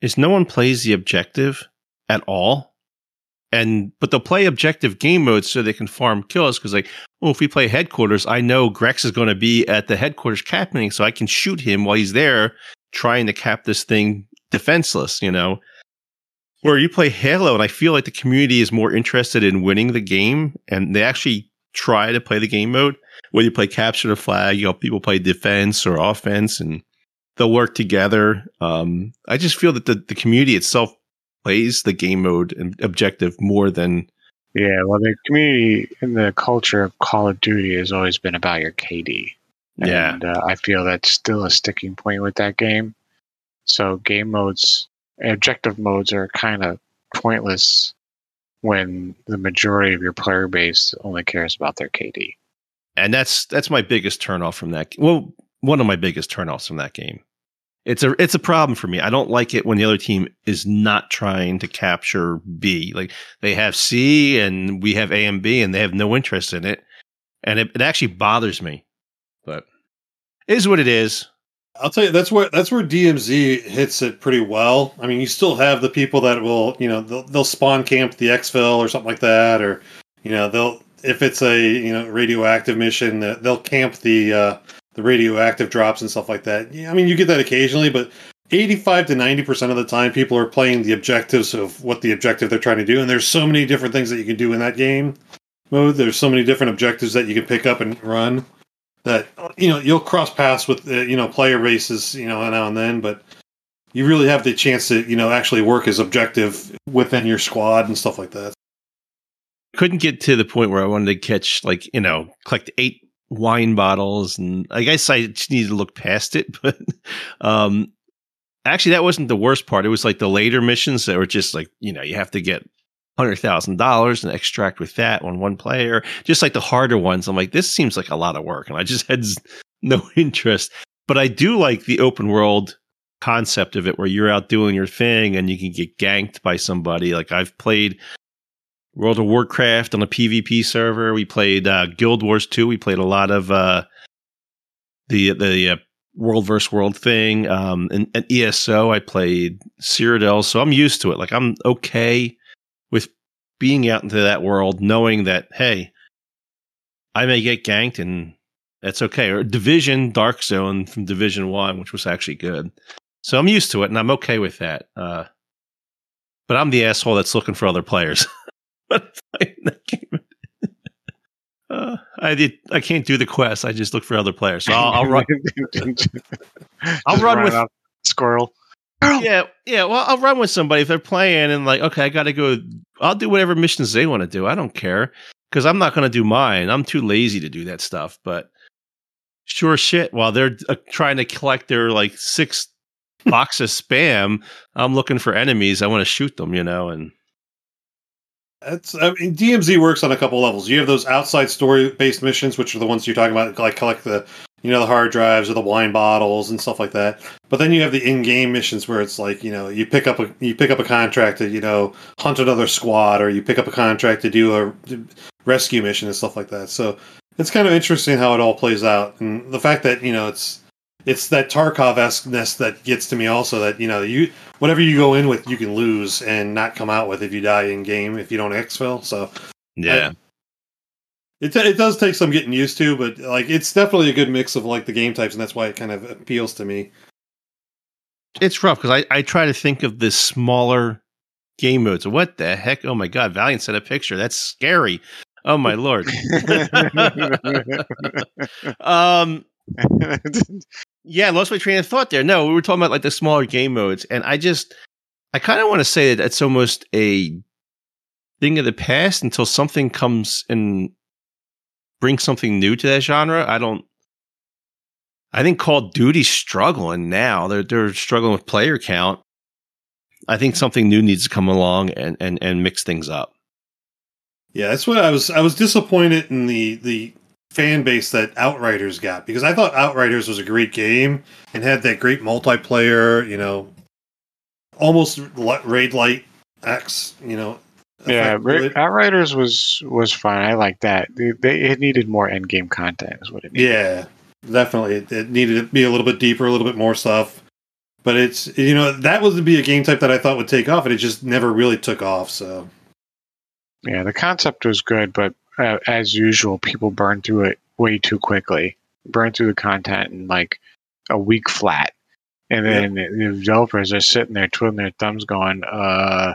is no one plays the objective at all. And but they'll play objective game modes so they can farm kills because like, oh, if we play headquarters, I know Grex is going to be at the headquarters capping, so I can shoot him while he's there trying to cap this thing defenseless, you know. Where you play Halo, and I feel like the community is more interested in winning the game, and they actually try to play the game mode whether you play capture the flag, you know, people play defense or offense and they'll work together. Um, I just feel that the, the community itself plays the game mode and objective more than Yeah, well, the community and the culture of Call of Duty has always been about your KD. Yeah. And uh, I feel that's still a sticking point with that game. So game modes, objective modes are kind of pointless when the majority of your player base only cares about their KD. And that's that's my biggest turnoff from that. Well, one of my biggest turnoffs from that game. It's a it's a problem for me. I don't like it when the other team is not trying to capture B. Like they have C and we have A and B, and they have no interest in it, and it, it actually bothers me. But is what it is. I'll tell you that's where that's where DMZ hits it pretty well. I mean, you still have the people that will, you know, they'll, they'll spawn camp the exfil or something like that, or you know, they'll if it's a you know radioactive mission, they'll camp the uh, the radioactive drops and stuff like that. Yeah, I mean, you get that occasionally, but eighty-five to ninety percent of the time, people are playing the objectives of what the objective they're trying to do, and there's so many different things that you can do in that game mode. There's so many different objectives that you can pick up and run that you know you'll cross paths with uh, you know player bases you know now and then, but you really have the chance to you know actually work as objective within your squad and stuff like that. Couldn't get to the point where I wanted to catch like you know collect eight wine bottles, and I guess I just needed to look past it. But um, actually, that wasn't the worst part. It was like the later missions that were just like you know you have to get hundred thousand dollars and extract with that on one player. Just like the harder ones, I'm like this seems like a lot of work, and I just had no interest. But I do like the open world concept of it where you're out doing your thing and you can get ganked by somebody like i've played World of Warcraft on a PvP server. We played uh, Guild Wars 2. We played a lot of uh, the the uh, World versus World thing. Um, and, and ESO, I played Cyrodiil, so I'm used to it. Like I'm okay with being out into that world, knowing that hey, I may get ganked, and that's okay. Or Division Dark Zone from Division One, which was actually good. So I'm used to it, and I'm okay with that. Uh, but I'm the asshole that's looking for other players. but playing that game. Uh, I did. I can't do the quest. I just look for other players. So I'll, I'll run. I'll run run with- squirrel. Yeah, yeah. Well, I'll run with somebody if they're playing and like, okay, I got to go. I'll do whatever missions they want to do. I don't care because I'm not going to do mine. I'm too lazy to do that stuff. But sure, shit. While they're uh, trying to collect their like six boxes of spam, I'm looking for enemies. I want to shoot them, you know. And That's I mean, DMZ works on a couple levels. You have those outside story based missions, which are the ones you're talking about, like collect the you know the hard drives or the wine bottles and stuff like that. But then you have the in game missions where it's like you know you pick up a you pick up a contract to you know hunt another squad, or you pick up a contract to do a rescue mission and stuff like that. So it's kind of interesting how it all plays out, and the fact that you know it's it's that Tarkov esqueness that gets to me also. That you know you whatever you go in with, you can lose and not come out with if you die in game if you don't exfil. So yeah, it it does take some getting used to, but like it's definitely a good mix of like the game types, and that's why it kind of appeals to me. it's rough because I, I try to think of the smaller game modes. What the heck? Oh my god, Valiant sent a picture. That's scary. Oh my lord. um Yeah, lost my train of thought there. No, we were talking about like the smaller game modes, and I just, I kind of want to say that it's almost a thing of the past until something comes and brings something new to that genre. I don't. I think Call of Duty's struggling now. They're they're struggling with player count. I think something new needs to come along and and and mix things up. Yeah, that's what I was. I was disappointed in the the fan base that Outriders got because I thought Outriders was a great game and had that great multiplayer. You know, almost raid light X. You know. Yeah. Outriders was was fine. I like that. They, they it needed more end game content. Is what it needed. Yeah, definitely. It, it needed to be a little bit deeper, a little bit more stuff. But it's you know that was to be a game type that I thought would take off, and it just never really took off. So Yeah, the concept was good, but uh, as usual, people burn through it way too quickly. Burn through the content in like a week flat, and then the developers are sitting there twiddling their thumbs, going, "Uh,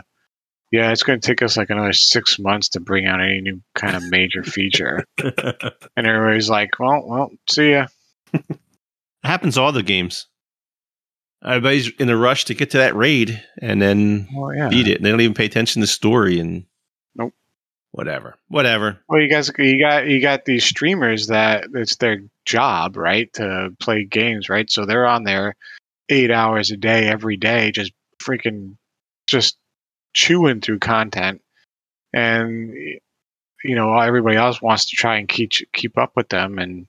yeah, it's going to take us like another six months to bring out any new kind of major feature." and everybody's like, "Well, well, see ya." happens to all the games. Everybody's in a rush to get to that raid and then Well, yeah. beat it. And they don't even pay attention to the story and. Whatever. Whatever. Well, you guys, you got you got these streamers that it's their job, right, to play games, right? So they're on there eight hours a day, every day, just freaking, just chewing through content, and you know everybody else wants to try and keep keep up with them, and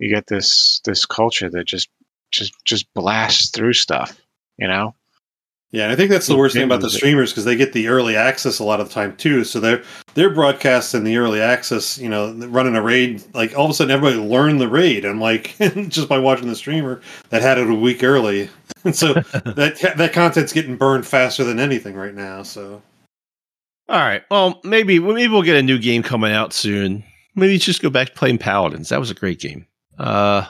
you get this this culture that just just just blasts through stuff, you know. Yeah, and I think that's the worst thing about the streamers because they get the early access a lot of the time too. So they're they're broadcasting the early access, you know, running a raid. Like all of a sudden, everybody learned the raid. I'm like, just by watching the streamer that had it a week early. And so that that content's getting burned faster than anything right now. So All right. Well, maybe maybe we'll get a new game coming out soon. Maybe just go back to playing Paladins. That was a great game. Uh,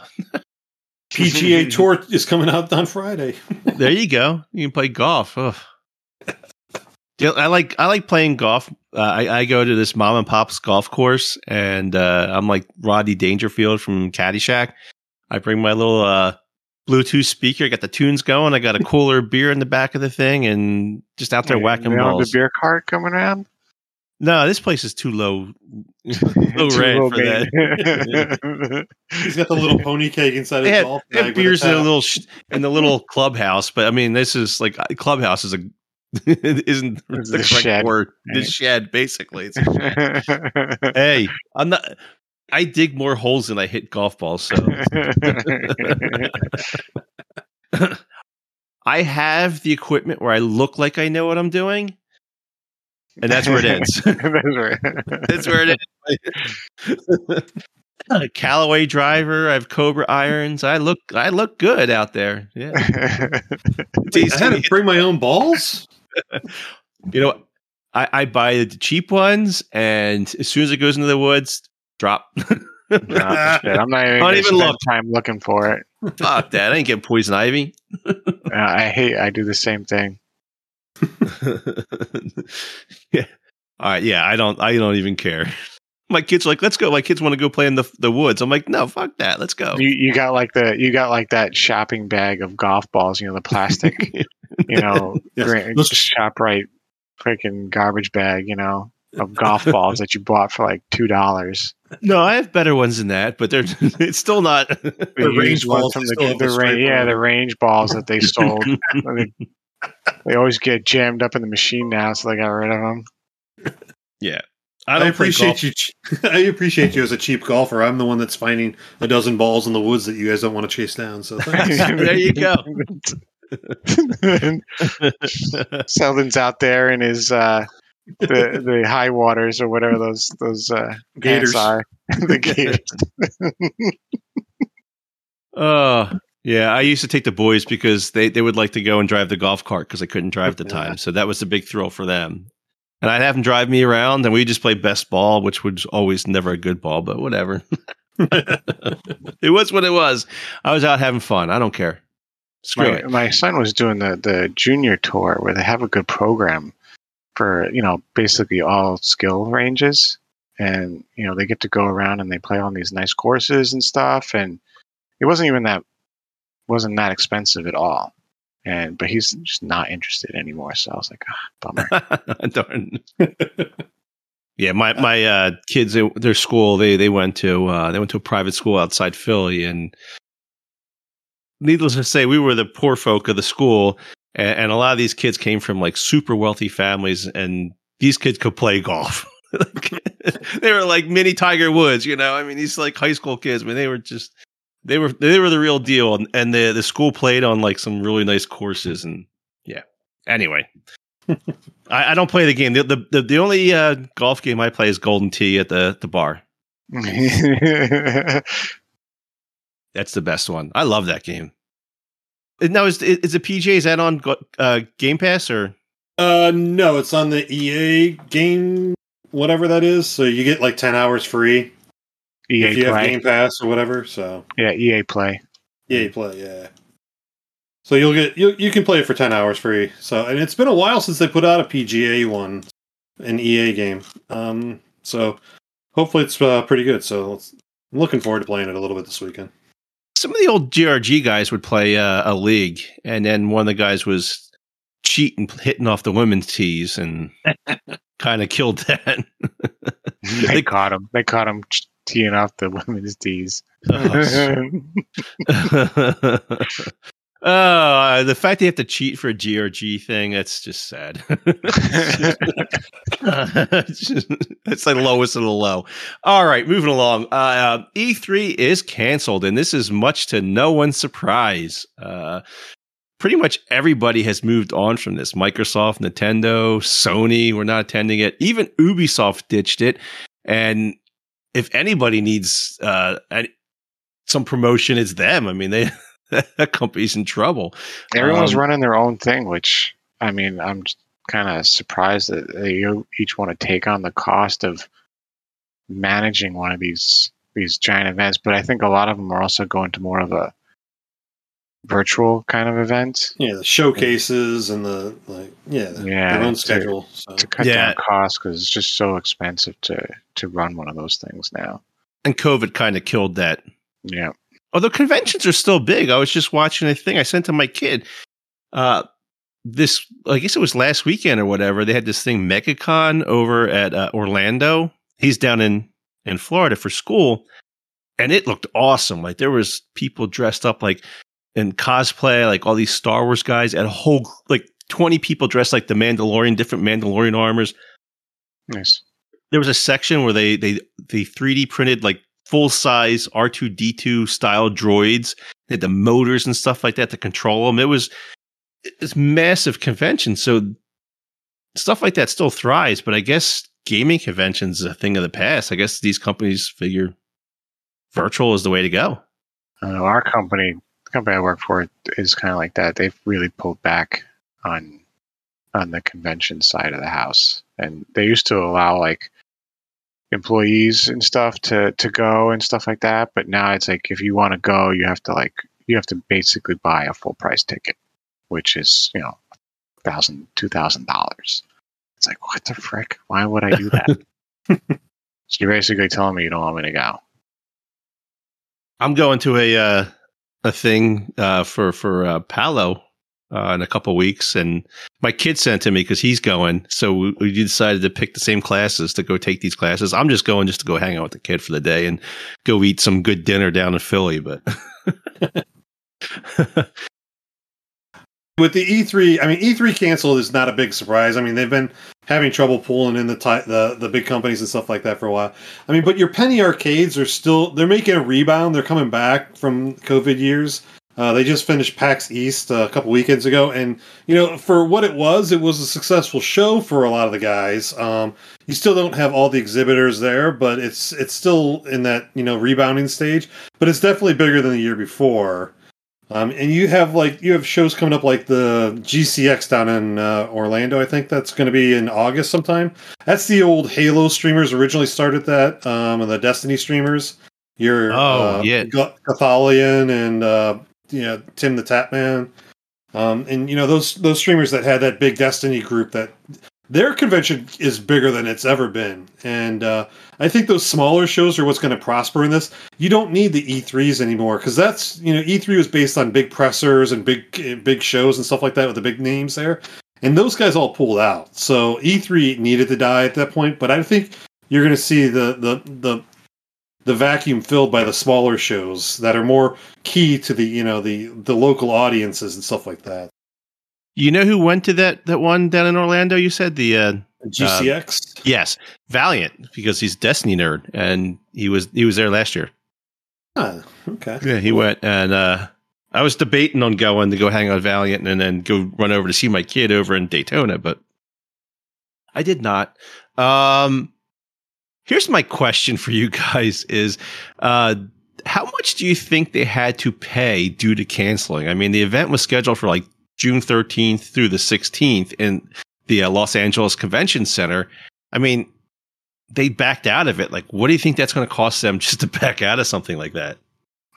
PGA Tour is coming out on Friday. there you go. You can play golf. Ugh. Yeah, I like I like playing golf. Uh, I, I go to this mom and pop's golf course, and uh, I'm like Rodney Dangerfield from Caddyshack. I bring my little uh, Bluetooth speaker. I got the tunes going. I got a cooler beer in the back of the thing, and just out there They whacking don't balls. The beer cart coming around. No, this place is too low, low Too rent for that. that. He's got the little pony cake inside his had, golf they had bag. with beers in a little sh- in the little clubhouse, but I mean, this is like clubhouse is a isn't It's the the correct shed, word. The right? shed, basically. It's hey, I'm not. I dig more holes than I hit golf balls. So I have the equipment where I look like I know what I'm doing, and that's where it ends. That's right. that's where it ends. A Callaway driver. I have Cobra irons. I look. I look good out there. Yeah. Wait, I had to bring my own balls. you know, I, I buy the cheap ones, and as soon as it goes into the woods, drop. Nah, shit, I'm not even, Don't even spend look. time looking for it. Fuck that! I ain't getting poison ivy. Uh, I hate. I do the same thing. yeah. All right. Yeah. I don't. I don't even care. My kids are like, let's go. My kids want to go play in the the woods. I'm like, no, fuck that. Let's go. You you got like the you got like that shopping bag of golf balls. You know the plastic. you know, Yes. gra- Those- Shoprite freaking garbage bag. You know of golf balls that you bought for like two dollars. no, I have better ones than that, but they're it's still not. The range balls, from they the, still the the ra- yeah the range balls that they sold. They, they always get jammed up in the machine now, so they got rid of them. yeah. I, I don't play appreciate golf. you. I appreciate you as a cheap golfer. I'm the one that's finding a dozen balls in the woods that you guys don't want to chase down. So thanks. there you go. Selden's out there in his uh, the the high waters or whatever those those uh, Gators. gators are. the gators. Oh, yeah. I used to take the boys because they, they would like to go and drive the golf cart because I couldn't drive at the time. So that was a big thrill for them. And I'd have them drive me around and we just play best ball, which was always never a good ball, but whatever. it was what it was. I was out having fun. I don't care. Screw my, it. my son was doing the the junior tour where they have a good program for you know basically all skill ranges and you know they get to go around and they play on these nice courses and stuff and it wasn't even that wasn't that expensive at all. And but he's just not interested anymore. So I was like, ah, bummer. Darn. yeah, my my uh, kids, they, their school, they they went to uh, they went to a private school outside Philly, and needless to say, we were the poor folk of the school, and, and a lot of these kids came from like super wealthy families, and these kids could play golf. they were like mini Tiger Woods, you know. I mean, these like high school kids. I mean, they were just they were they were the real deal, and, and the the school played on like some really nice courses, and yeah. Anyway, I, I, don't play the game. The the the, the only uh, golf game I play is Golden Tee at the the bar. That's the best one. I love that game. Now is is the PGA is that on uh, Game Pass or? Uh, no, it's on the EA game, whatever that is. So you get like ten hours free. EA if you Play. have Game Pass or whatever. So yeah, EA Play. EA Play, yeah. So you'll get you you can play it for ten hours free. So and it's been a while since they put out a PGA one, an EA game. Um, so hopefully it's uh, pretty good. So I'm looking forward to playing it a little bit this weekend. Some of the old GRG guys would play uh, a league, and then one of the guys was cheating, hitting off the women's tees, and kind of killed that. they, they caught him. They caught him teeing off the women's tees. Oh, the fact they have to cheat for a GRG thing, that's just sad. it's like lowest of the low. All right, moving along. Uh, E3 is canceled, and this is much to no one's surprise. Uh, pretty much everybody has moved on from this. Microsoft, Nintendo, Sony, we're not attending it. Even Ubisoft ditched it. And if anybody needs uh, any, some promotion, it's them. I mean, they that company's in trouble. Everyone's um, running their own thing, which I mean, I'm kind of surprised that they each want to take on the cost of managing one of these these giant events. But I think a lot of them are also going to more of a virtual kind of event. Yeah, the showcases and the like. Yeah, the, yeah, their own to, schedule so. to cut yeah. down costs because it's just so expensive to to run one of those things now. And COVID kind of killed that. Yeah. Although conventions are still big. I was just watching a thing I sent to my kid. Uh, this, I guess it was last weekend or whatever. They had this thing, MegaCon, over at uh, Orlando. He's down in in Florida for school, and it looked awesome. Like there was people dressed up like in cosplay, like all these Star Wars guys, and a whole like twenty people dressed like the Mandalorian, different Mandalorian armors. Nice. There was a section where they they they 3D printed like full size R2D2 style droids. They had the motors and stuff like that to control them. It was it's massive convention. So stuff like that still thrives, but I guess gaming conventions is a thing of the past. I guess these companies figure virtual is the way to go. Uh, our company, the company I work for, is kind of like that. They've really pulled back on on the convention side of the house, and they used to allow like employees and stuff to to go and stuff like that. But now it's like if you want to go, you have to like you have to basically buy a full price ticket, which is you know thousand two thousand dollars. It's like what the frick? Why would I do that? so you're basically telling me you don't want me to go. I'm going to a uh, a thing uh, for for uh, Palo uh, in a couple weeks, and my kid sent to me because he's going. So we, we, decided to pick the same classes to go take these classes. I'm just going just to go hang out with the kid for the day and go eat some good dinner down in Philly. But with the E3, I mean E3 canceled is not a big surprise. I mean they've been having trouble pulling in the ty- the the big companies and stuff like that for a while. I mean, but your penny arcades are still they're making a rebound. They're coming back from COVID years. Uh, they just finished PAX East uh, a couple weekends ago, and you know, for what it was, it was a successful show for a lot of the guys. Um, you still don't have all the exhibitors there, but it's it's still in that you know rebounding stage. But it's definitely bigger than the year before. Um, and you have like you have shows coming up like the GCX down in uh, Orlando. I think that's going to be in August sometime. That's the old Halo streamers originally started that, um, and the Destiny streamers. Your oh uh, yeah, Gothalion and uh, you know Tim the Tatman, um, and you know those those streamers that had that big Destiny group that their convention is bigger than it's ever been, and uh, I think those smaller shows are what's going to prosper in this. You don't need the E3s anymore because that's you know E3 was based on big pressers and big big shows and stuff like that with the big names there, and those guys all pulled out. So E3 needed to die at that point, but I think you're going to see the the the the vacuum filled by the smaller shows that are more key to the you know the the local audiences and stuff like that. You know who went to that that one down in Orlando? You said the uh, GCX. Uh, yes, Valiant because he's Destiny nerd and he was he was there last year. Oh, okay. Yeah, he went and uh, I was debating on going to go hang out Valiant and then go run over to see my kid over in Daytona, but I did not. Um, here's my question for you guys: Is uh, how much do you think they had to pay due to canceling? I mean, the event was scheduled for like June 13th through the 16th in the uh, Los Angeles Convention Center. I mean, they backed out of it. Like, what do you think that's going to cost them just to back out of something like that?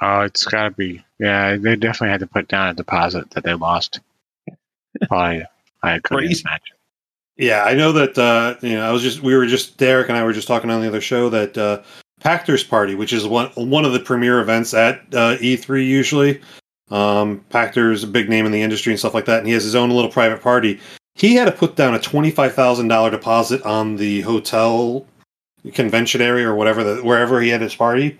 Oh, it's got to be. Yeah, they definitely had to put down a deposit that they lost. I I couldn't Crazy. imagine. Yeah, I know that. Uh, you know, I was just we were just Derek and I were just talking on the other show that uh, Pachter's Party, which is one one of the premier events at uh, E3 usually, um, Pachter's a big name in the industry and stuff like that, and he has his own little private party. He had to put down a twenty-five thousand dollar deposit on the hotel convention area or whatever, the, wherever he had his party,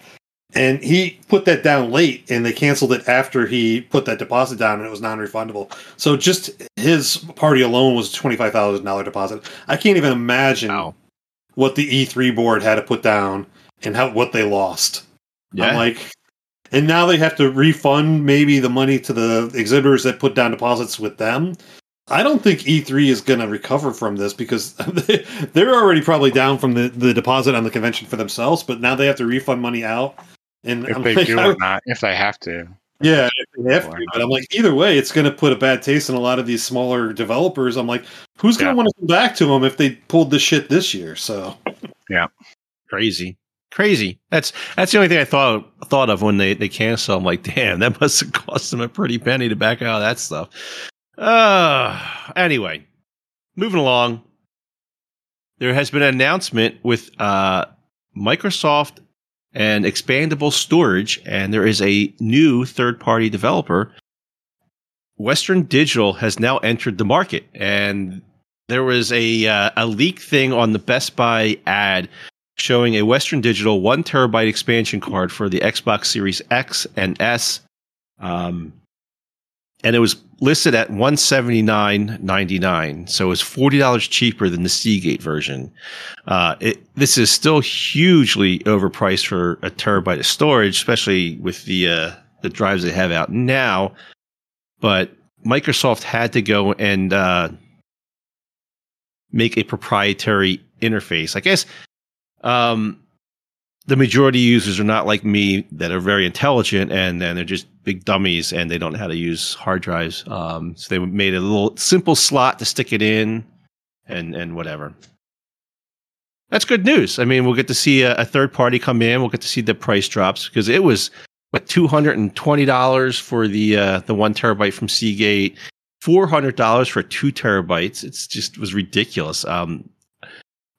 and he put that down late, and they canceled it after he put that deposit down, and it was non-refundable. So just his party alone was a twenty-five thousand dollar deposit. I can't even imagine wow. what the E3 board had to put down and how what they lost. Yeah. I'm like, and now they have to refund maybe the money to the exhibitors that put down deposits with them. I don't think E3 is going to recover from this because they're already probably down from the, the deposit on the convention for themselves, but now they have to refund money out. And if I'm they like, do or not, if they have to. Yeah, they have to, but I'm like, either way, it's going to put a bad taste in a lot of these smaller developers. I'm like, who's going to yeah. want to come back to them if they pulled this shit this year? So, yeah, crazy. Crazy. That's that's the only thing I thought thought of when they they cancel. I'm like, damn, that must have cost them a pretty penny to back out of that stuff. Uh anyway, moving along. There has been an announcement with uh, Microsoft and expandable storage, and there is a new third party developer. Western Digital has now entered the market, and there was a uh, a leak thing on the Best Buy ad showing a Western Digital one terabyte expansion card for the Xbox Series X and S. Um, and it was listed at one seventy nine ninety nine, so it was forty dollars cheaper than the Seagate version. Uh, it, this is still hugely overpriced for a terabyte of storage, especially with the uh, the drives they have out now. But Microsoft had to go and uh, make a proprietary interface. I guess um, the majority users are not like me that are very intelligent and then they're just big dummies and they don't know how to use hard drives. Um, so they made a little simple slot to stick it in and, and whatever. That's good news. I mean, we'll get to see a, a third party come in. We'll get to see the price drops because it was what two hundred and twenty dollars for the uh, the one terabyte from Seagate, four hundred dollars for two terabytes. It's just was ridiculous. Um,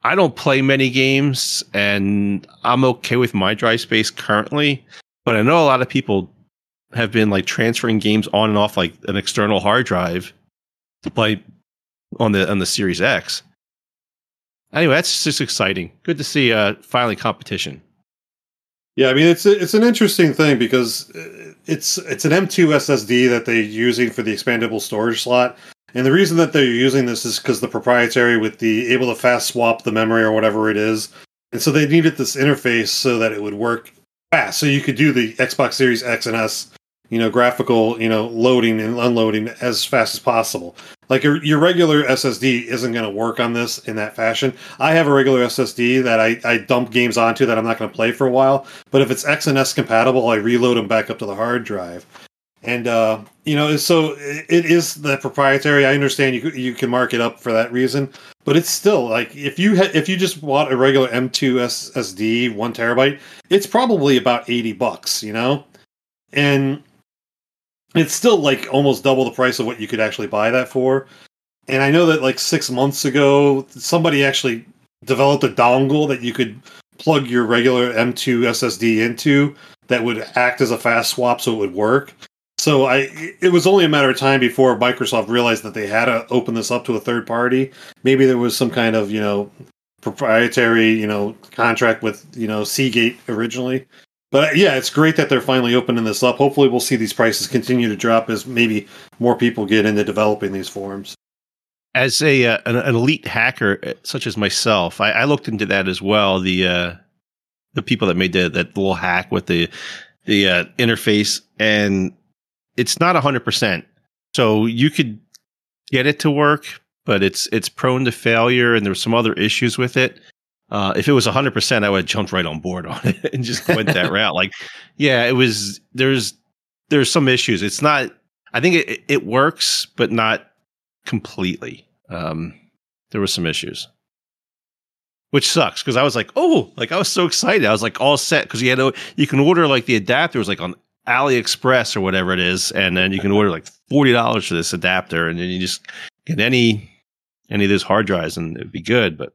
I don't play many games and I'm okay with my drive space currently, but I know a lot of people have been like transferring games on and off like an external hard drive to play on the on the Series X. Anyway, that's just exciting. Good to see uh finally competition. Yeah, I mean it's it's an interesting thing because uh, it's it's an M2 SSD that they're using for the expandable storage slot, and the reason that they're using this is because the proprietary with the able to fast swap the memory or whatever it is. And so they needed this interface so that it would work fast. So you could do the Xbox Series X and S, you know, graphical, you know, loading and unloading as fast as possible. Like your, your regular SSD isn't going to work on this in that fashion. I have a regular SSD that I, I dump games onto that I'm not going to play for a while. But if it's X and S compatible, I reload them back up to the hard drive and uh, you know, so it is the proprietary. I understand you you can mark it up for that reason, but it's still like if you ha- if you just bought a regular M2 SSD one terabyte, it's probably about eighty bucks, you know, and it's still like almost double the price of what you could actually buy that for. and I know that like six months ago, somebody actually developed a dongle that you could plug your regular M2 SSD into that would act as a fast swap, so it would work. So I, it was only a matter of time before Microsoft realized that they had to open this up to a third party. Maybe there was some kind of you know proprietary you know contract with you know Seagate originally. But yeah, it's great that they're finally opening this up. Hopefully, we'll see these prices continue to drop as maybe more people get into developing these forums. As a uh, an, an, elite hacker uh, such as myself, I, I looked into that as well. The uh, the people that made the, that little hack with the the uh, interface, and it's not hundred percent. So you could get it to work, but it's it's prone to failure, and there's some other issues with it. Uh, if it was hundred percent, I would have jumped right on board on it and just went that route. Like, yeah, it was. There's there's some issues. It's not. I think it it works, but not completely. Um, there were some issues which sucks because I was like, oh, like I was so excited. I was like all set because you had to, you can order like the adapter was like on AliExpress or whatever it is, and then you can order like forty dollars for this adapter, and then you just get any any of those hard drives, and it'd be good. But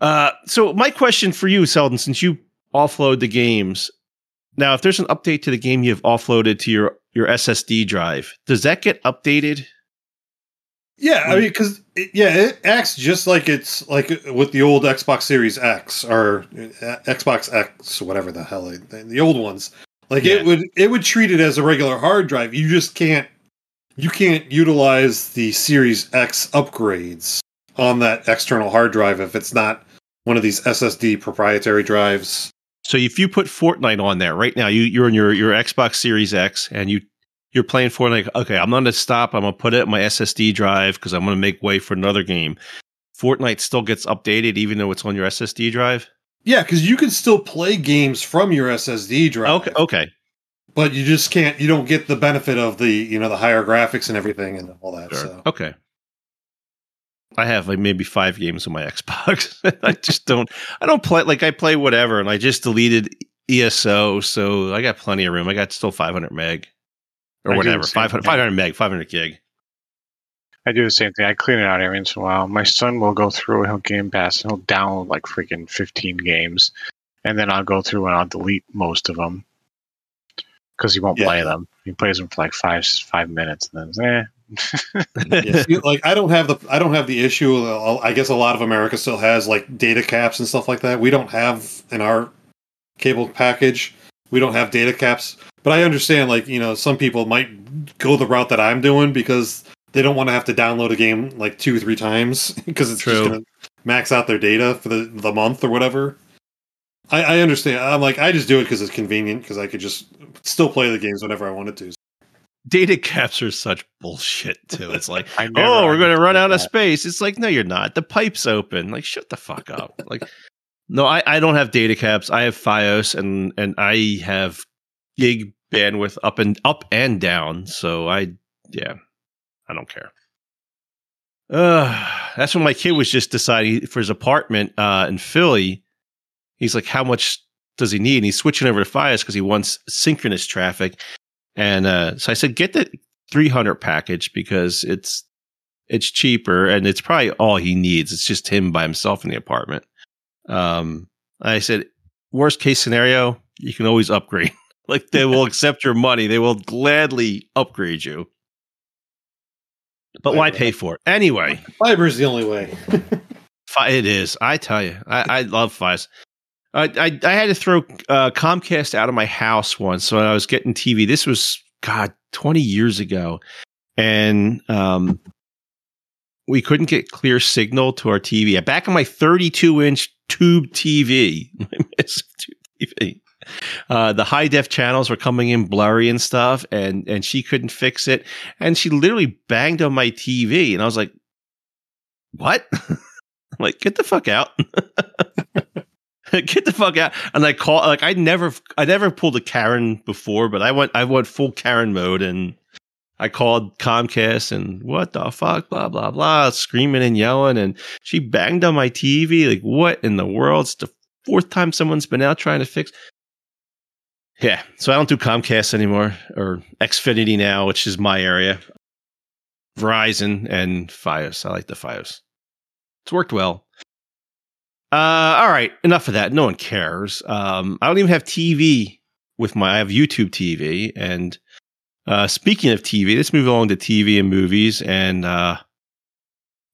uh, so my question for you, Selden, since you offload the games, now if there's an update to the game you've offloaded to your your SSD drive, does that get updated yeah, I mean, because yeah, it acts just like it's like with the old Xbox Series X or uh, Xbox X, whatever the hell the old ones. Like yeah. it would it would treat it as a regular hard drive. You just can't you can't utilize the Series X upgrades on that external hard drive if it's not one of these SSD proprietary drives. So if you put Fortnite on there right now, you you're in your your Xbox Series X and you you're playing for like Okay, I'm to stop. I'm to put it in my SSD drive because I'm to make way for another game. Fortnite still gets updated even though it's on your SSD drive. Yeah, because you can still play games from your SSD drive. Okay. Okay. But you just can't. You don't get the benefit of the you know the higher graphics and everything and all that. Sure. So. Okay. I have like maybe five games on my Xbox. I just don't. I don't play like I play whatever, and I just deleted ESO, so I got plenty of room. I got still 500 meg or I whatever 500, 500 meg 500 gig i do the same thing i clean it out every once in a while my son will go through and he'll game pass and he'll download like freaking 15 games and then i'll go through and i'll delete most of them because he won't yeah. play them he plays them for like five five minutes and then eh. yeah, like I don't have the I don't have the issue. I guess a lot of America still has like data caps and stuff like that. We don't have in our cable package. We don't have data caps. But I understand, like you know, some people might go the route that I'm doing because they don't want to have to download a game like two or three times because it's True. just going to max out their data for the the month or whatever. I, I understand. I'm like, I just do it because it's convenient because I could just still play the games whenever I wanted to. Data caps are such bullshit too. It's like, oh, we're going to run out that. of space. It's like, no, you're not. The pipe's open. Like, shut the fuck up. like, no, I, I don't have data caps. I have FiOS and and I have gig bandwidth up and up and down. So I, yeah, I don't care. Uh, that's when my kid was just deciding for his apartment uh, in Philly. He's like, how much does he need? And he's switching over to FiOS because he wants synchronous traffic. And uh, so I said, get the 300 package because it's it's cheaper and it's probably all he needs. It's just him by himself in the apartment. Um, I said, worst case scenario, you can always upgrade. Like they will accept your money. They will gladly upgrade you. But Fiber. why pay for it anyway? Fiber is the only way. it is. I tell you, I, I love FiOS. I, I, I had to throw uh, Comcast out of my house once when I was getting TV. This was God twenty years ago, and um, we couldn't get clear signal to our TV. Back on my thirty-two inch tube TV, my massive tube TV, uh, the high def channels were coming in blurry and stuff, and and she couldn't fix it, and she literally banged on my TV, and I was like, "What? like, get the fuck out." get the fuck out and i call like i never i never pulled a karen before but i went i went full karen mode and I called Comcast and what the fuck, blah, blah, blah, screaming and yelling. And she banged on my TV. Like, what in the world? It's the fourth time someone's been out trying to fix. Yeah. So I don't do Comcast anymore or Xfinity now, which is my area. Verizon and FiOS. I like the FiOS. It's worked well. Uh, all right, enough of that. No one cares. Um, I don't even have TV with my. I have YouTube TV, and uh, speaking of TV, let's move on to TV and movies. And uh,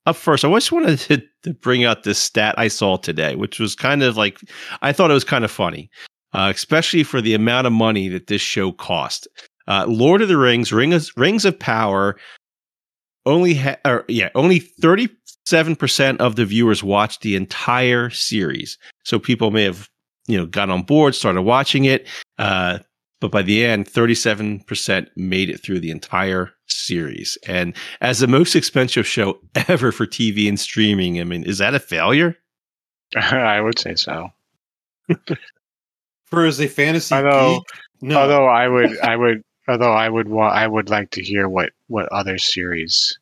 up first, I just wanted to, to, bring out this stat I saw today, which was kind of like I thought it was kind of funny, uh, especially for the amount of money that this show cost. Uh, Lord of the Rings, Rings, Rings of Power, only ha- or yeah, only thirty seven percent of the viewers watched the entire series. So people may have you know got on board, started watching it. Uh, but by the end, 37% made it through the entire series. And as the most expensive show ever for TV and streaming, I mean, is that a failure? I would say so. For as a fantasy although, geek, no. although I would, I would, although I would want, I would like to hear what what other series,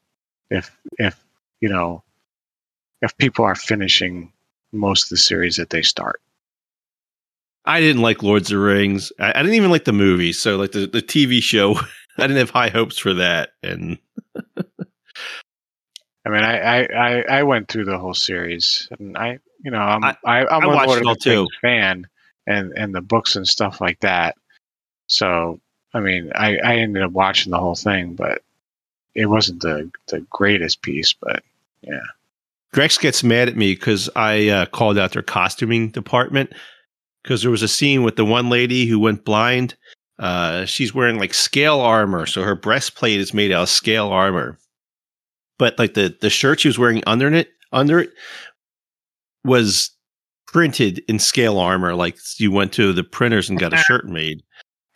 if if you know, if people are finishing most of the series that they start. I didn't like Lords of the Rings. I, I, didn't even like the movie. So like the, the TV show, I didn't have high hopes for that. And I mean, I, I, I went through the whole series, and I, you know, I'm I, I, am a Lord of the too. fan, and and the books and stuff like that. So I mean, I, I ended up watching the whole thing, but it wasn't the the greatest piece. But yeah, Grex gets mad at me because I uh, called out their costuming department because there was a scene with the one lady who went blind. Uh, she's wearing like scale armor, so her breastplate is made out of scale armor. But like the the shirt she was wearing under it, under it was printed in scale armor. Like you went to the printers and got a uh-huh. shirt made,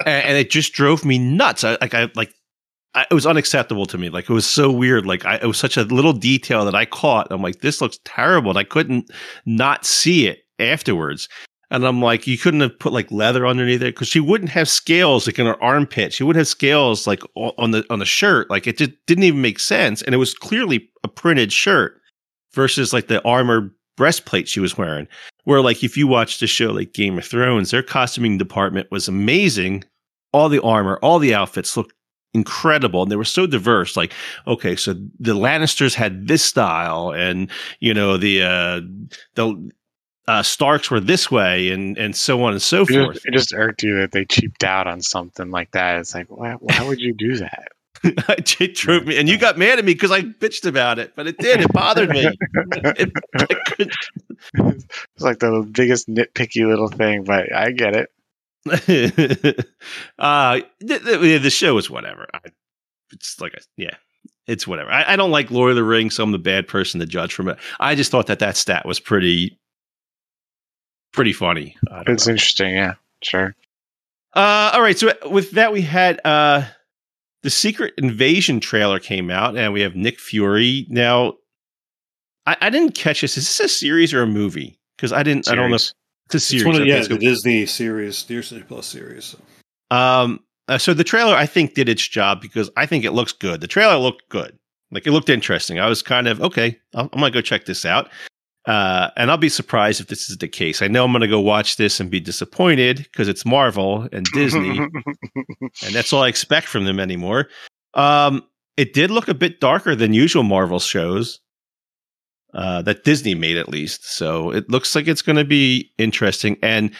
and, and it just drove me nuts. I like I like I, it was unacceptable to me. Like it was so weird. Like I, it was such a little detail that I caught. I'm like, this looks terrible, and I couldn't not see it afterwards. And I'm like, you couldn't have put like leather underneath it because she wouldn't have scales like in her armpit. She would have scales like on the on the shirt. Like it just didn't even make sense. And it was clearly a printed shirt versus like the armor breastplate she was wearing. Where like if you watch the show like Game of Thrones, their costuming department was amazing. All the armor, all the outfits looked incredible and they were so diverse like okay so the lannisters had this style and you know the uh the uh, Starks were this way, and and so on and so it forth. Just, it just irked you that they cheaped out on something like that. It's like, why, why would you do that? it drove me, and you got mad at me because I bitched about it, but it did. It bothered me. it, it's like the biggest nitpicky little thing, but I get it. uh, the, the, the, show is whatever. I, it's like a yeah, it's whatever. I, I, don't like Lord of the Rings, so I'm the bad person to judge from it. I just thought that that stat was pretty pretty funny. It's know. interesting, yeah, sure. Uh, all right, so with that, we had uh, the Secret Invasion trailer came out, and we have Nick Fury. Now, I, I didn't catch this. Is this a series or a movie? Because I didn't. Series. I don't know. If it's a series. It's one of, yeah, the Disney series, Disney Plus series. So. Um. Uh, so the trailer, I think, did its job because I think it looks good. The trailer looked good. Like it looked interesting. I was kind of okay. I'm, I'm gonna go check this out. Uh, and I'll be surprised if this is the case. I know I'm going to go watch this and be disappointed because it's Marvel and Disney, and that's all I expect from them anymore. Um, it did look a bit darker than usual Marvel shows uh, that Disney made, at least. So it looks like it's going to be interesting. And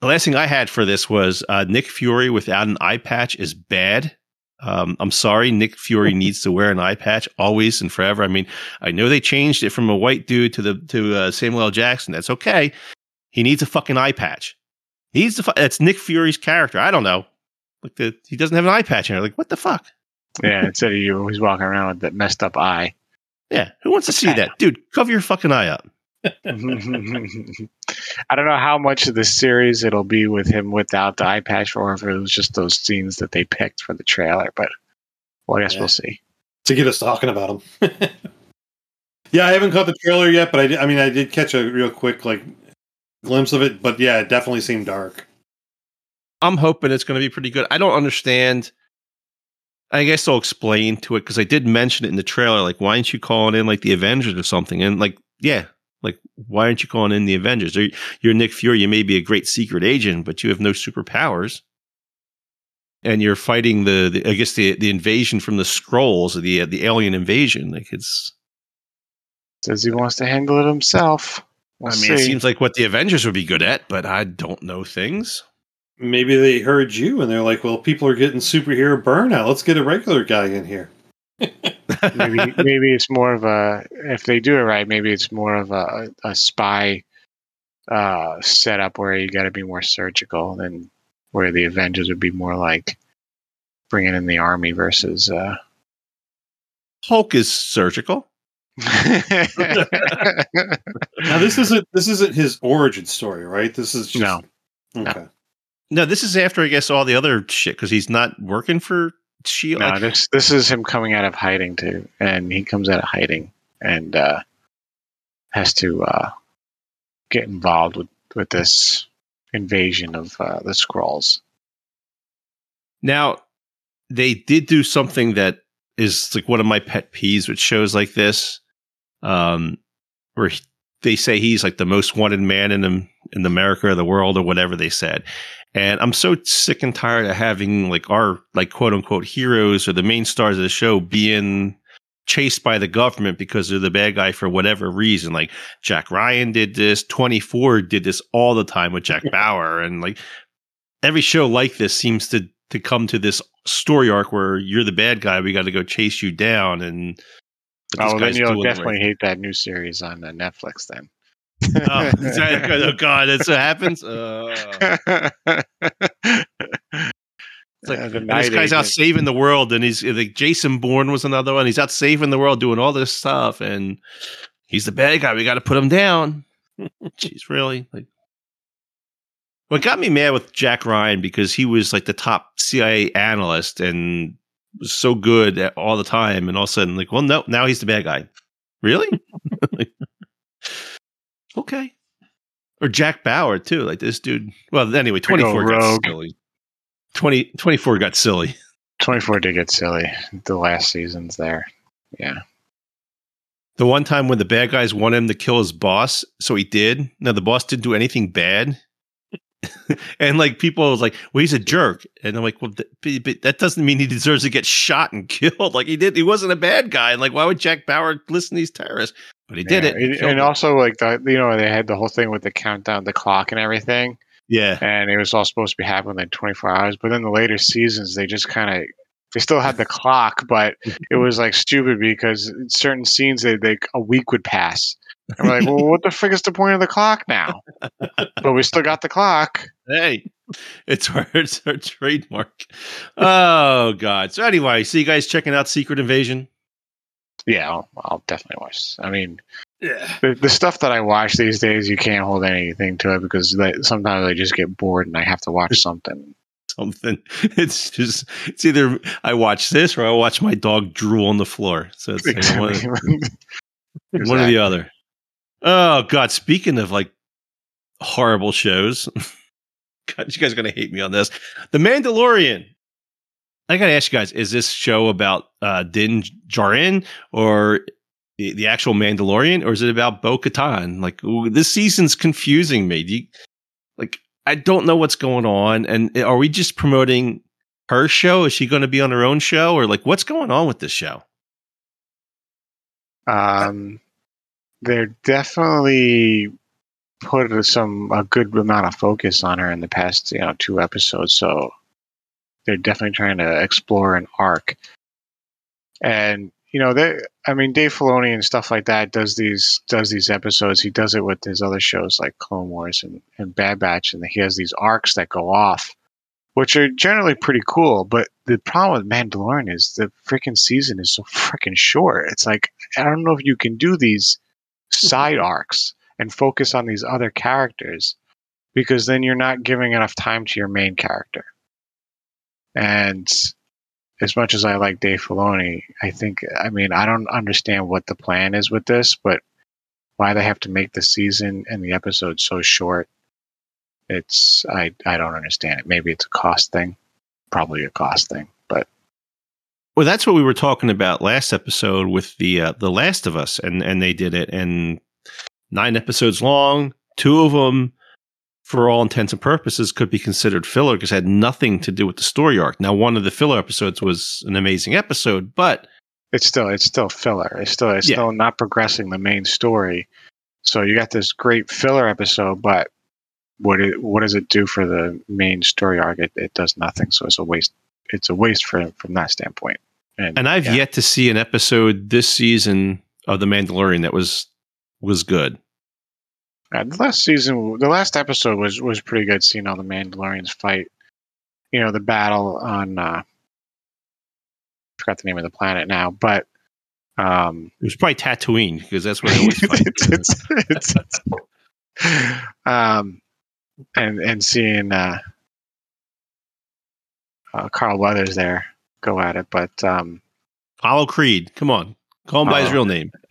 the last thing I had for this was uh, Nick Fury without an eye patch is bad. Um, I'm sorry, Nick Fury needs to wear an eye patch always and forever. I mean, I know they changed it from a white dude to the to uh, Samuel L. Jackson. That's okay. He needs a fucking eye patch. He needs to. Fu- that's Nick Fury's character. I don't know. Like the he doesn't have an eye patch in there. Like what the fuck? Yeah, instead of you, he's walking around with that messed up eye. Yeah, who wants to see that, dude? Cover your fucking eye up. I don't know how much of the series it'll be with him without the eye patch, or if it was just those scenes that they picked for the trailer. But well, I guess yeah. we'll see. To get us talking about him. yeah, I haven't caught the trailer yet, but I, did, I mean, I did catch a real quick like glimpse of it. But yeah, it definitely seemed dark. I'm hoping it's going to be pretty good. I don't understand. I guess I'll explain to it because I did mention it in the trailer. Like, why aren't you calling in like the Avengers or something? And like, yeah, like, why aren't you calling in the Avengers? You're Nick Fury. You may be a great secret agent, but you have no superpowers. and you're fighting the, the I guess the the invasion from the Skrulls, the uh, the alien invasion. Like it's. Says he wants to handle it himself. We'll I mean, it seems like what the Avengers would be good at, but I don't know things. Maybe they heard you and they're like, "Well, people are getting superhero burnout. Let's get a regular guy in here." Maybe maybe it's more of a if they do it right maybe it's more of a, a spy uh setup where you got to be more surgical than where the avengers would be more like bringing in the army versus uh Hulk is surgical. Now this isn't this isn't his origin story, right? This is just, No. Okay. No, this is after I guess all the other shit because he's not working for Shield. no this this is him coming out of hiding too and he comes out of hiding and uh has to uh get involved with with this invasion of uh, the Skrulls Now, they did do something that is like one of my pet peeves with shows like this, um, where he- they say he's like the most wanted man in the, in America or the world or whatever they said. And I'm so sick and tired of having like our like quote unquote heroes or the main stars of the show being chased by the government because they're the bad guy for whatever reason. Like Jack Ryan did this, 24 did this all the time with Jack Bauer. And like every show like this seems to to come to this story arc where you're the bad guy, we got to go chase you down, and oh then you'll definitely right- hate that new series on uh, netflix then oh, oh god, that's what happens. Uh, It's like, the and night this guy's out saving the world, and he's like Jason Bourne was another one. He's out saving the world, doing all this stuff, and he's the bad guy. We got to put him down. Jeez, really? Like, what got me mad with Jack Ryan because he was like the top CIA analyst and was so good at all the time, and all of a sudden, like, well, no, now he's the bad guy. Really? Like, okay. Or Jack Bauer too. Like this dude. Well, anyway, twenty four got rogue. silly. 20, 24 got silly. 24 did get silly the last seasons there yeah The one time when the bad guys wanted him to kill his boss, so he did. Now the boss didn't do anything bad, and like people was like, "Well, he's a jerk," and I'm like, "Well, th- but- that doesn't mean he deserves to get shot and killed. Like he did, he wasn't a bad guy. And like, why would Jack Bauer listen to these terrorists? But he did Yeah, it. He and, also like the you know they had the whole thing with the countdown the clock and everything yeah, and it was all supposed to be happening in 24 hours but in the later seasons they just kind of they still had the clock but it was like stupid because certain scenes they, they a week would pass and we're like well what the frick is the point of the clock now but we still got the clock hey, it's our it's our trademark. Oh God. So anyway, see you guys checking out Secret Invasion. yeah I'll, I'll definitely watch i mean Yeah. the, the stuff that I watch these days, you can't hold anything to it because they, sometimes I just get bored and I have to watch something. something. It's just it's either I watch this or I watch my dog drool on the floor. So it's like one, of- one or the other. Oh God! Speaking of like horrible shows, God, you guys are gonna hate me on this. The Mandalorian. I gotta ask you guys: Is this show about uh, Din Djarin or the, the actual Mandalorian, or is it about Bo Katan? Like ooh, this season's confusing me. You, like I don't know what's going on, and are we just promoting her show? Is she going to be on her own show, or like what's going on with this show? Um, they're definitely put some a good amount of focus on her in the past, you know, two episodes. So they're definitely trying to explore an arc. And you know, they I mean, Dave Filoni and stuff like that does these does these episodes. He does it with his other shows like Clone Wars and, and Bad Batch, and he has these arcs that go off, which are generally pretty cool. But the problem with Mandalorian is the freaking season is so freaking short. It's like I don't know if you can do these side arcs and focus on these other characters because then you're not giving enough time to your main character. And as much as I like Dave Filoni, I think I mean I don't understand what the plan is with this, but why they have to make the season and the episode so short, it's I I don't understand it. Maybe it's a cost thing, probably a cost thing, Well, that's what we were talking about last episode with the uh, the Last of Us, and and they did it, and nine episodes long. Two of them for all intents and purposes, could be considered filler because it had nothing to do with the story arc. Now, one of the filler episodes was an amazing episode, but It's still it's still filler. It's still it's Yeah. still not progressing the main story. So you got this great filler episode, but what it what does it do for the main story arc? It, it does nothing. So it's a waste. It's a waste for from that standpoint. And, and I've yeah. yet to see an episode this season of The Mandalorian that was was good. Uh, the last season, the last episode was was pretty good. Seeing all the Mandalorians fight, you know, the battle on. Uh, I forgot the name of the planet now, but um, It was probably Tatooine because that's where they always fight. it's, it's, it's, um, and and seeing uh, uh, Carl Weathers there go at it, but um, Apollo Creed, come on, call him by his Oh. real name.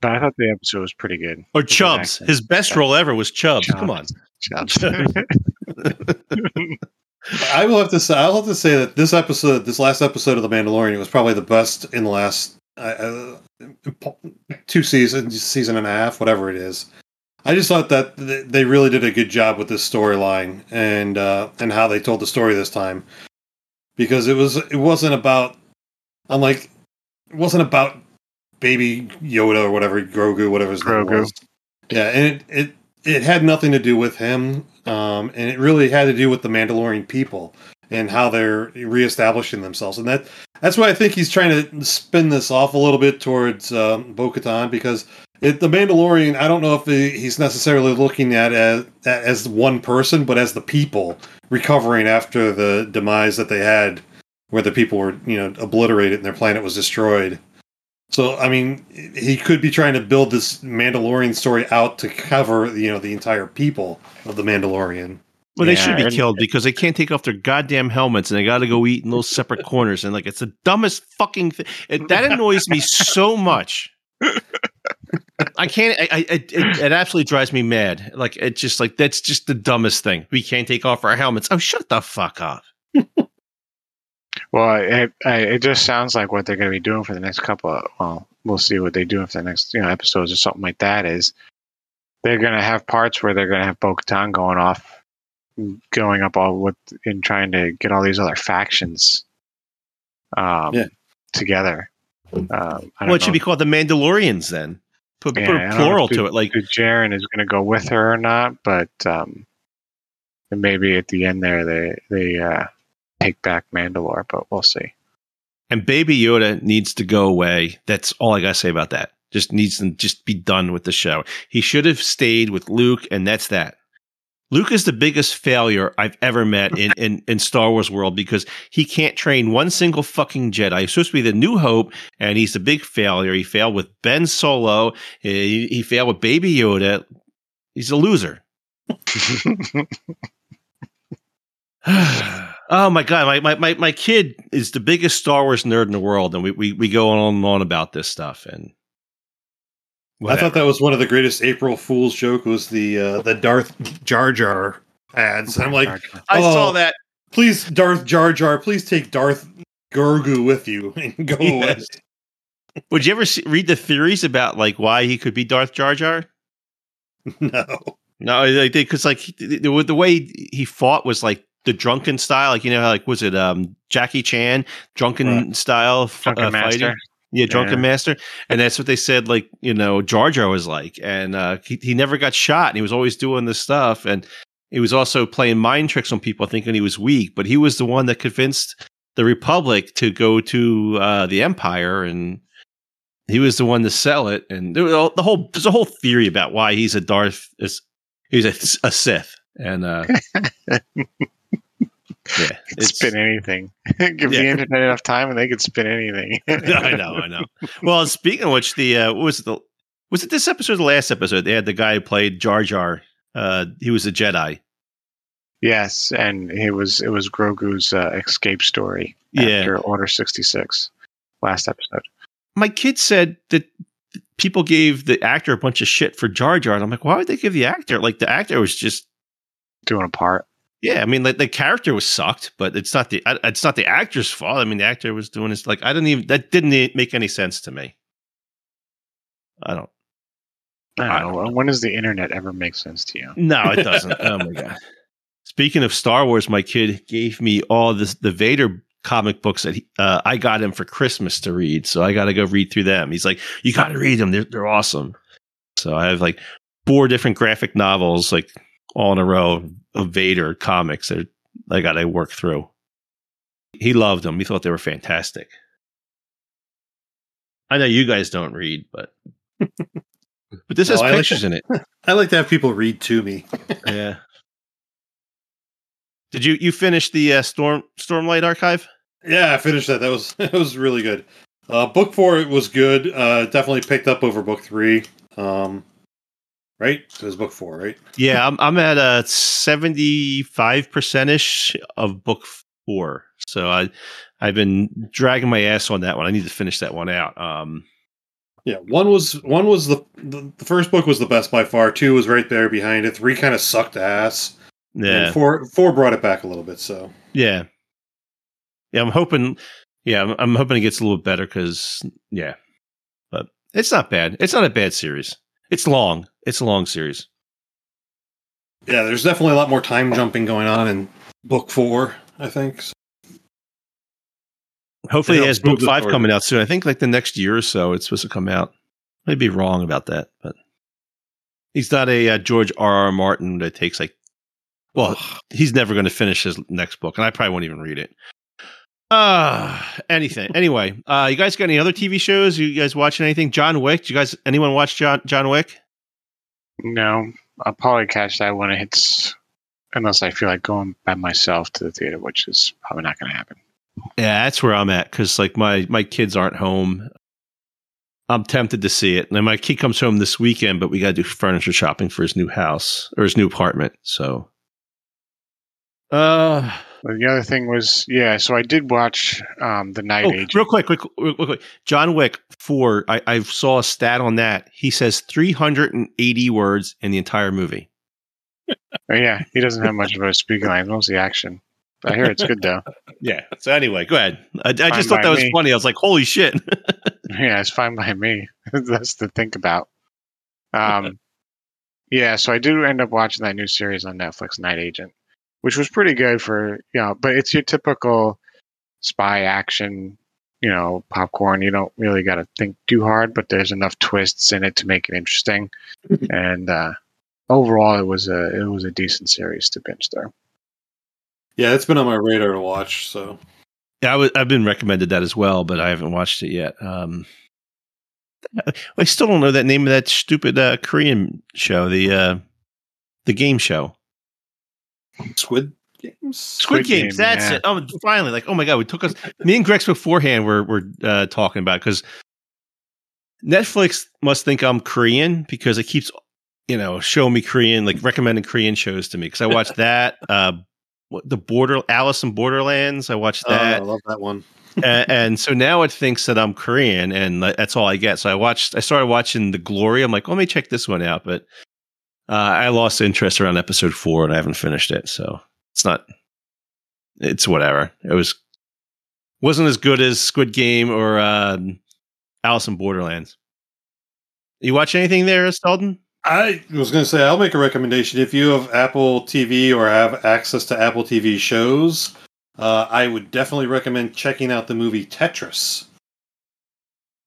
but I thought the episode was pretty good. or Good Chubbs. His best role ever was Chubbs. Come on. Chubbs. I will have to say, I'll have to say that this episode, this last episode of The Mandalorian, was probably the best in the last uh, uh, two seasons, season and a half, whatever it is. I just thought that they really did a good job with this storyline and uh, and how they told the story this time, because it was it wasn't about, unlike, it wasn't about baby Yoda or whatever Grogu, whatever his name was. Yeah, and it, it it had nothing to do with him, um, and it really had to do with the Mandalorian people and how they're reestablishing themselves, and that that's why I think he's trying to spin this off a little bit towards um, Bo-Katan because it, the Mandalorian. I don't know if he's necessarily looking at as as one person, but as the people recovering after the demise that they had, where the people were you know obliterated and their planet was destroyed. So I mean, he could be trying to build this Mandalorian story out to cover you know the entire people of the Mandalorian. Well, they Yeah, should be killed because they can't take off their goddamn helmets and they got to go eat in those separate corners. And like, it's the dumbest fucking thing. That annoys me so much. I can't. I, I, it, it, it absolutely drives me mad. Like, it's just like that's just the dumbest thing. We can't take off our helmets. Oh, shut the fuck up. Well, it, I- it just sounds like what they're going to be doing for the next couple of, well, we'll see what they do for the next, you know, episodes or something like that is they're going to have parts where they're going to have Bo-Katan going off, going up all with, and trying to get all these other factions um, Yeah. together. Um, I don't Well, it should be called the Mandalorians then. Put, Yeah, put I a don't know plural if to it. Like, Djarin is going to go with her or not, but um, maybe at the end there they they uh, take back Mandalore, but we'll see. and Baby Yoda needs to go away. That's all I gotta say about that. Just needs to just be done with the show. He should have stayed with Luke, and that's that. Luke is the biggest failure I've ever met in, in, in Star Wars world because he can't train one single fucking Jedi. He's supposed to be the new hope, and he's a big failure. He failed with Ben Solo. He, he failed with Baby Yoda. He's a loser. oh my god, my, my my my kid is the biggest Star Wars nerd in the world, and we we, we go on and on about this stuff. And I thought that was one of the greatest April Fool's joke was the uh, the Darth Jar Jar ads. I'm like, I Oh. saw that. please, Darth Jar Jar, please take Darth Grogu with you and go away. Would you ever see, read the theories about like why he could be Darth Jar Jar? No. No, because like he- the, the way he fought was like the drunken style, like you know, how, like was it um Jackie Chan drunken Right. style Drunken uh, Master. fighting? Yeah, drunken Yeah. master, and that's what they said. Like you know, Jar Jar was like, and uh, he he never got shot, and he was always doing this stuff, and he was also playing mind tricks on people, thinking he was weak, but he was the one that convinced the Republic to go to uh, the Empire, and he was the one to sell it. And there was all, the whole there's a whole theory about why he's a Darth, is he's a, a Sith, and uh, yeah, Could spin anything. Give the internet enough time, and they could spin anything. I know, I know. Well, speaking of which, the uh, was it the was it this episode or the last episode? They had the guy who played Jar Jar. Uh, he was a Jedi. Yes, and it was it was Grogu's uh, escape story Yeah. after Order sixty six, last episode. My kid said that people gave the actor a bunch of shit for Jar Jar, and I'm like, why would they give the actor? Like the actor was just Doing a part. Yeah. I mean, like the character was sucked, but it's not the it's not the actor's fault. I mean, the actor was doing his like I didn't even that didn't make any sense to me. I don't. I don't know. When does the internet ever make sense to you? No, it doesn't. oh my god. Speaking of Star Wars, my kid gave me all this the Vader comic books that he, uh, I got him for Christmas to read. So I got to go read through them. He's like, "You got to read them. They're they're awesome." So I have like four different graphic novels, like all in a row of Vader comics that I got to work through. He loved them. He thought they were fantastic. I know you guys don't read, but but this No, has I like pictures in it. I like to have people read to me. yeah. Did you you finish the uh, Storm Stormlight archive? Yeah, I finished that. That was that was really good. Uh, book four it was good. Uh, definitely picked up over book three. Um, right? It was book four, right? Yeah, I'm I'm at a seventy five percent ish of book four. So I I've been dragging my ass on that one. I need to finish that one out. Um, Yeah, one was one was the, the the first book was the best by far. Two was right there behind it. Three kind of sucked ass. yeah, And four four brought it back a little bit. So yeah, yeah. I'm hoping. Yeah, I'm, I'm hoping it gets a little better because yeah, but it's not bad. It's not a bad series. It's long. It's a long series. yeah, there's definitely a lot more time jumping going on in book four. I think. So, Hopefully, It it has book five story. coming out soon. I think like the next year or so, it's supposed to come out. I'd be wrong about that, but he's not a uh, George R. R. Martin that takes like. Well, he's never going to finish his next book, and I probably won't even read it. Uh anything. Anyway, uh, you guys got any other TV shows? You guys watching anything? John Wick? Did you guys anyone watch John John Wick? No, I'll probably catch that when it hits, unless I feel like going by myself to the theater, which is probably not going to happen. Yeah, that's where I'm at because like my my kids aren't home. I'm tempted to see it, and my kid comes home this weekend, but we got to do furniture shopping for his new house or his new apartment. So, uh, the other thing was, yeah, so I did watch um, The Night oh, Agent. real quick, quick, real quick, John Wick four. I, I saw a stat on that. He says 380 words in the entire movie. Oh, yeah, he doesn't have much of a speaking line, mostly action. I hear it's good, though. Yeah. So anyway, go ahead. I, I just thought that was me. funny. I was like, holy shit. Yeah, it's fine by me. That's to think about. Um, yeah, so I do end up watching that new series on Netflix, Night Agent, which was pretty good for you know, but it's your typical spy action, you know, popcorn. You don't really got to think too hard, but there's enough twists in it to make it interesting. and uh, overall, it was a it was a decent series to binge through. yeah, it's been on my radar to watch. So Yeah, I w- I've been recommended that as well, but I haven't watched it yet. Um, I still don't know that name of that stupid uh, Korean show, the uh, the game show, Squid Games. Squid, Squid Games. Game, that's yeah. it. Oh, finally! Like, oh my god, we took us. me and Grex beforehand were were uh, talking about because Netflix must think I'm Korean because it keeps you know showing me Korean, like recommending Korean shows to me because I watched that. Uh, the Border Alice in Borderlands. I watched Oh, that. I love that one. and, and so now it thinks that I'm Korean, and that's all I get. So I watched, I started watching The Glory. I'm like, let me check this one out, but uh, I lost interest around episode four, and I haven't finished it. So it's not, it's whatever. It was wasn't as good as Squid Game or um, Alice in Borderlands. You watch anything there, Selden? I was going to say I'll make a recommendation if you have Apple TV or have access to Apple TV shows. Uh, I would definitely recommend checking out the movie Tetris.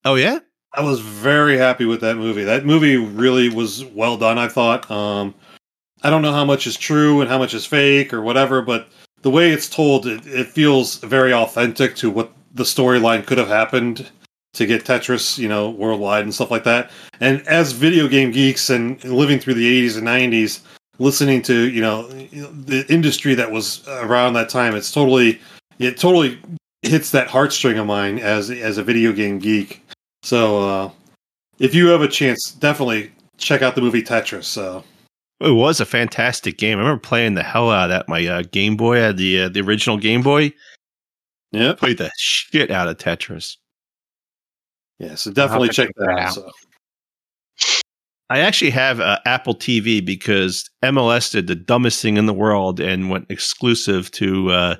Oh yeah, I was very happy with that movie. That movie really was well done. I thought. Um, I don't know how much is true and how much is fake or whatever, but the way it's told, it, it feels very authentic to what the storyline could have happened to get Tetris, you know, worldwide and stuff like that. And as video game geeks and living through the 80s and 90s, listening to you know the industry that was around that time, it's totally it totally hits that heartstring of mine as as a video game geek. So uh, if you have a chance, definitely check out the movie Tetris. Uh, it was a fantastic game. I remember playing the hell out of that. My uh, Game Boy I had the uh, the original Game Boy. yeah, Played the shit out of Tetris. yeah. So definitely check check that that out. out. So. I actually have uh, Apple TV because MLS did the dumbest thing in the world and went exclusive to uh,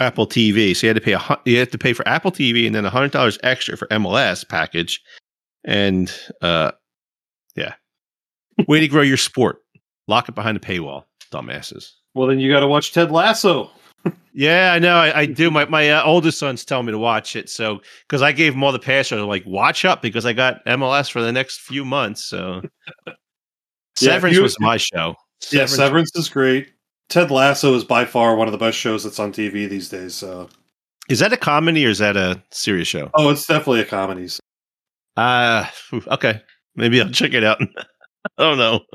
Apple TV. So you had to pay a you had to pay for Apple TV and then hundred dollars extra for MLS package. And uh, yeah, Way to grow your sport. Lock it behind a paywall, dumbasses. Well, then you got to watch Ted Lasso. Yeah, I know. I, I do. My my uh, oldest son's telling me to watch it. So because I gave him all the passwords, like watch up because I got MLS for the next few months. So Yeah, Severance you- was my show. Yeah, Severance is great. Ted Lasso is by far one of the best shows that's on TV these days. So, Is that a comedy or is that a serious show? oh, it's definitely a comedy. so- Uh okay. Maybe I'll check it out. I don't know.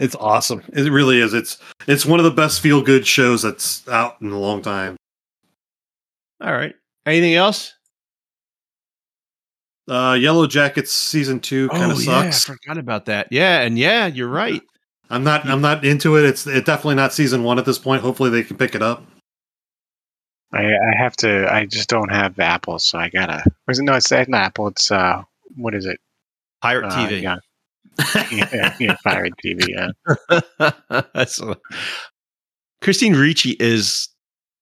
It's awesome. It really is. It's it's one of the best feel good shows that's out in a long time. All right. Anything else? Uh, Yellow Jackets season two kind of oh, yeah, I forgot about that. Yeah, and yeah, you're right. I'm not I'm not into it. It's it definitely not season one at this point. Hopefully they can pick it up. I, I have to. I just don't have Apple, so I gotta. It, no, it's not Apple. It's uh, what is it? Pirate Uh, TV. Yeah, yeah, yeah, Pirate TV. Yeah. That's Christine Ricci is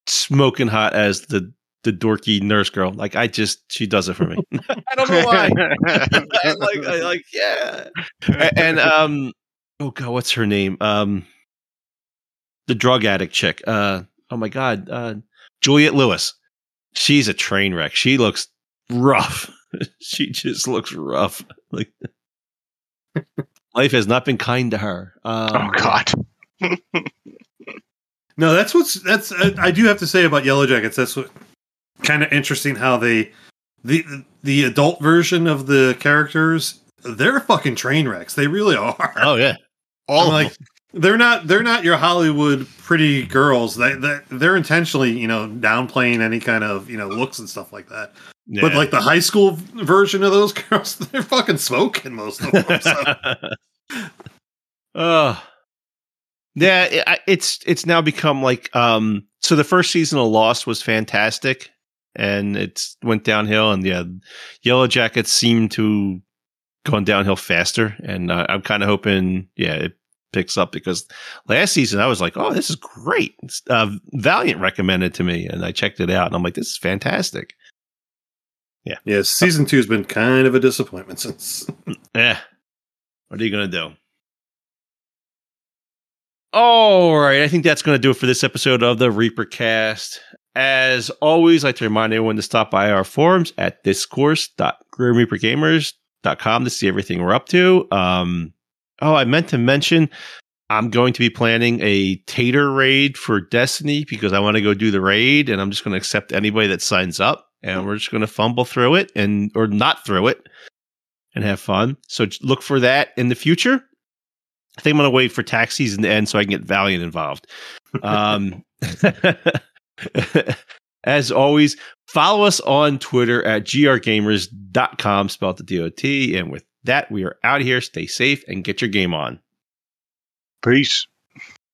smoking hot as the the dorky nurse girl. Like I just she does it for me. I don't know why. Like I like yeah. And um oh god, what's her name? Um the drug addict chick. Uh oh my god, uh Juliette Lewis. She's a train wreck. She looks rough. she just looks rough. Like life has not been kind to her. Um, oh God. No, that's what's that's I, I do have to say about Yellow Jackets. That's what kind of interesting how they the the adult version of the characters they're fucking train wrecks. They really are. Oh yeah, all like they're not they're not your Hollywood pretty girls. They, they they're intentionally you know downplaying any kind of you know looks and stuff like that. them. But like the high school version of those girls, they're fucking smoking most of them. So. uh, yeah, it, it's it's now become like um. So the first season of Lost was fantastic, and it's went downhill, and yeah, Yellow Jackets seem to going downhill faster, and uh, I'm kind of hoping, yeah, it picks up because last season I was like, oh, this is great. Uh, Valiant recommended to me, and I checked it out, and I'm like, this is fantastic. Yeah, yeah, season two's been kind of a disappointment since. Yeah. What are you going to do? All right. I think that's going to do it for this episode of the Reaper Cast. As always, I'd like to remind everyone to stop by our forums at discourse.grimreapergamers.com to see everything we're up to. Um, oh, I meant to mention I'm going to be planning a Tater raid for Destiny because I want to go do the raid and I'm just going to accept anybody that signs up and we're just going to fumble through it and or not through it and have fun. So look for that in the future. I think I'm going to wait for tax season to end so I can get Valiant involved. Um, as always, follow us on Twitter at grgamers.com, spelled the DOT. And with that, we are out here. Stay safe and get your game on. Peace.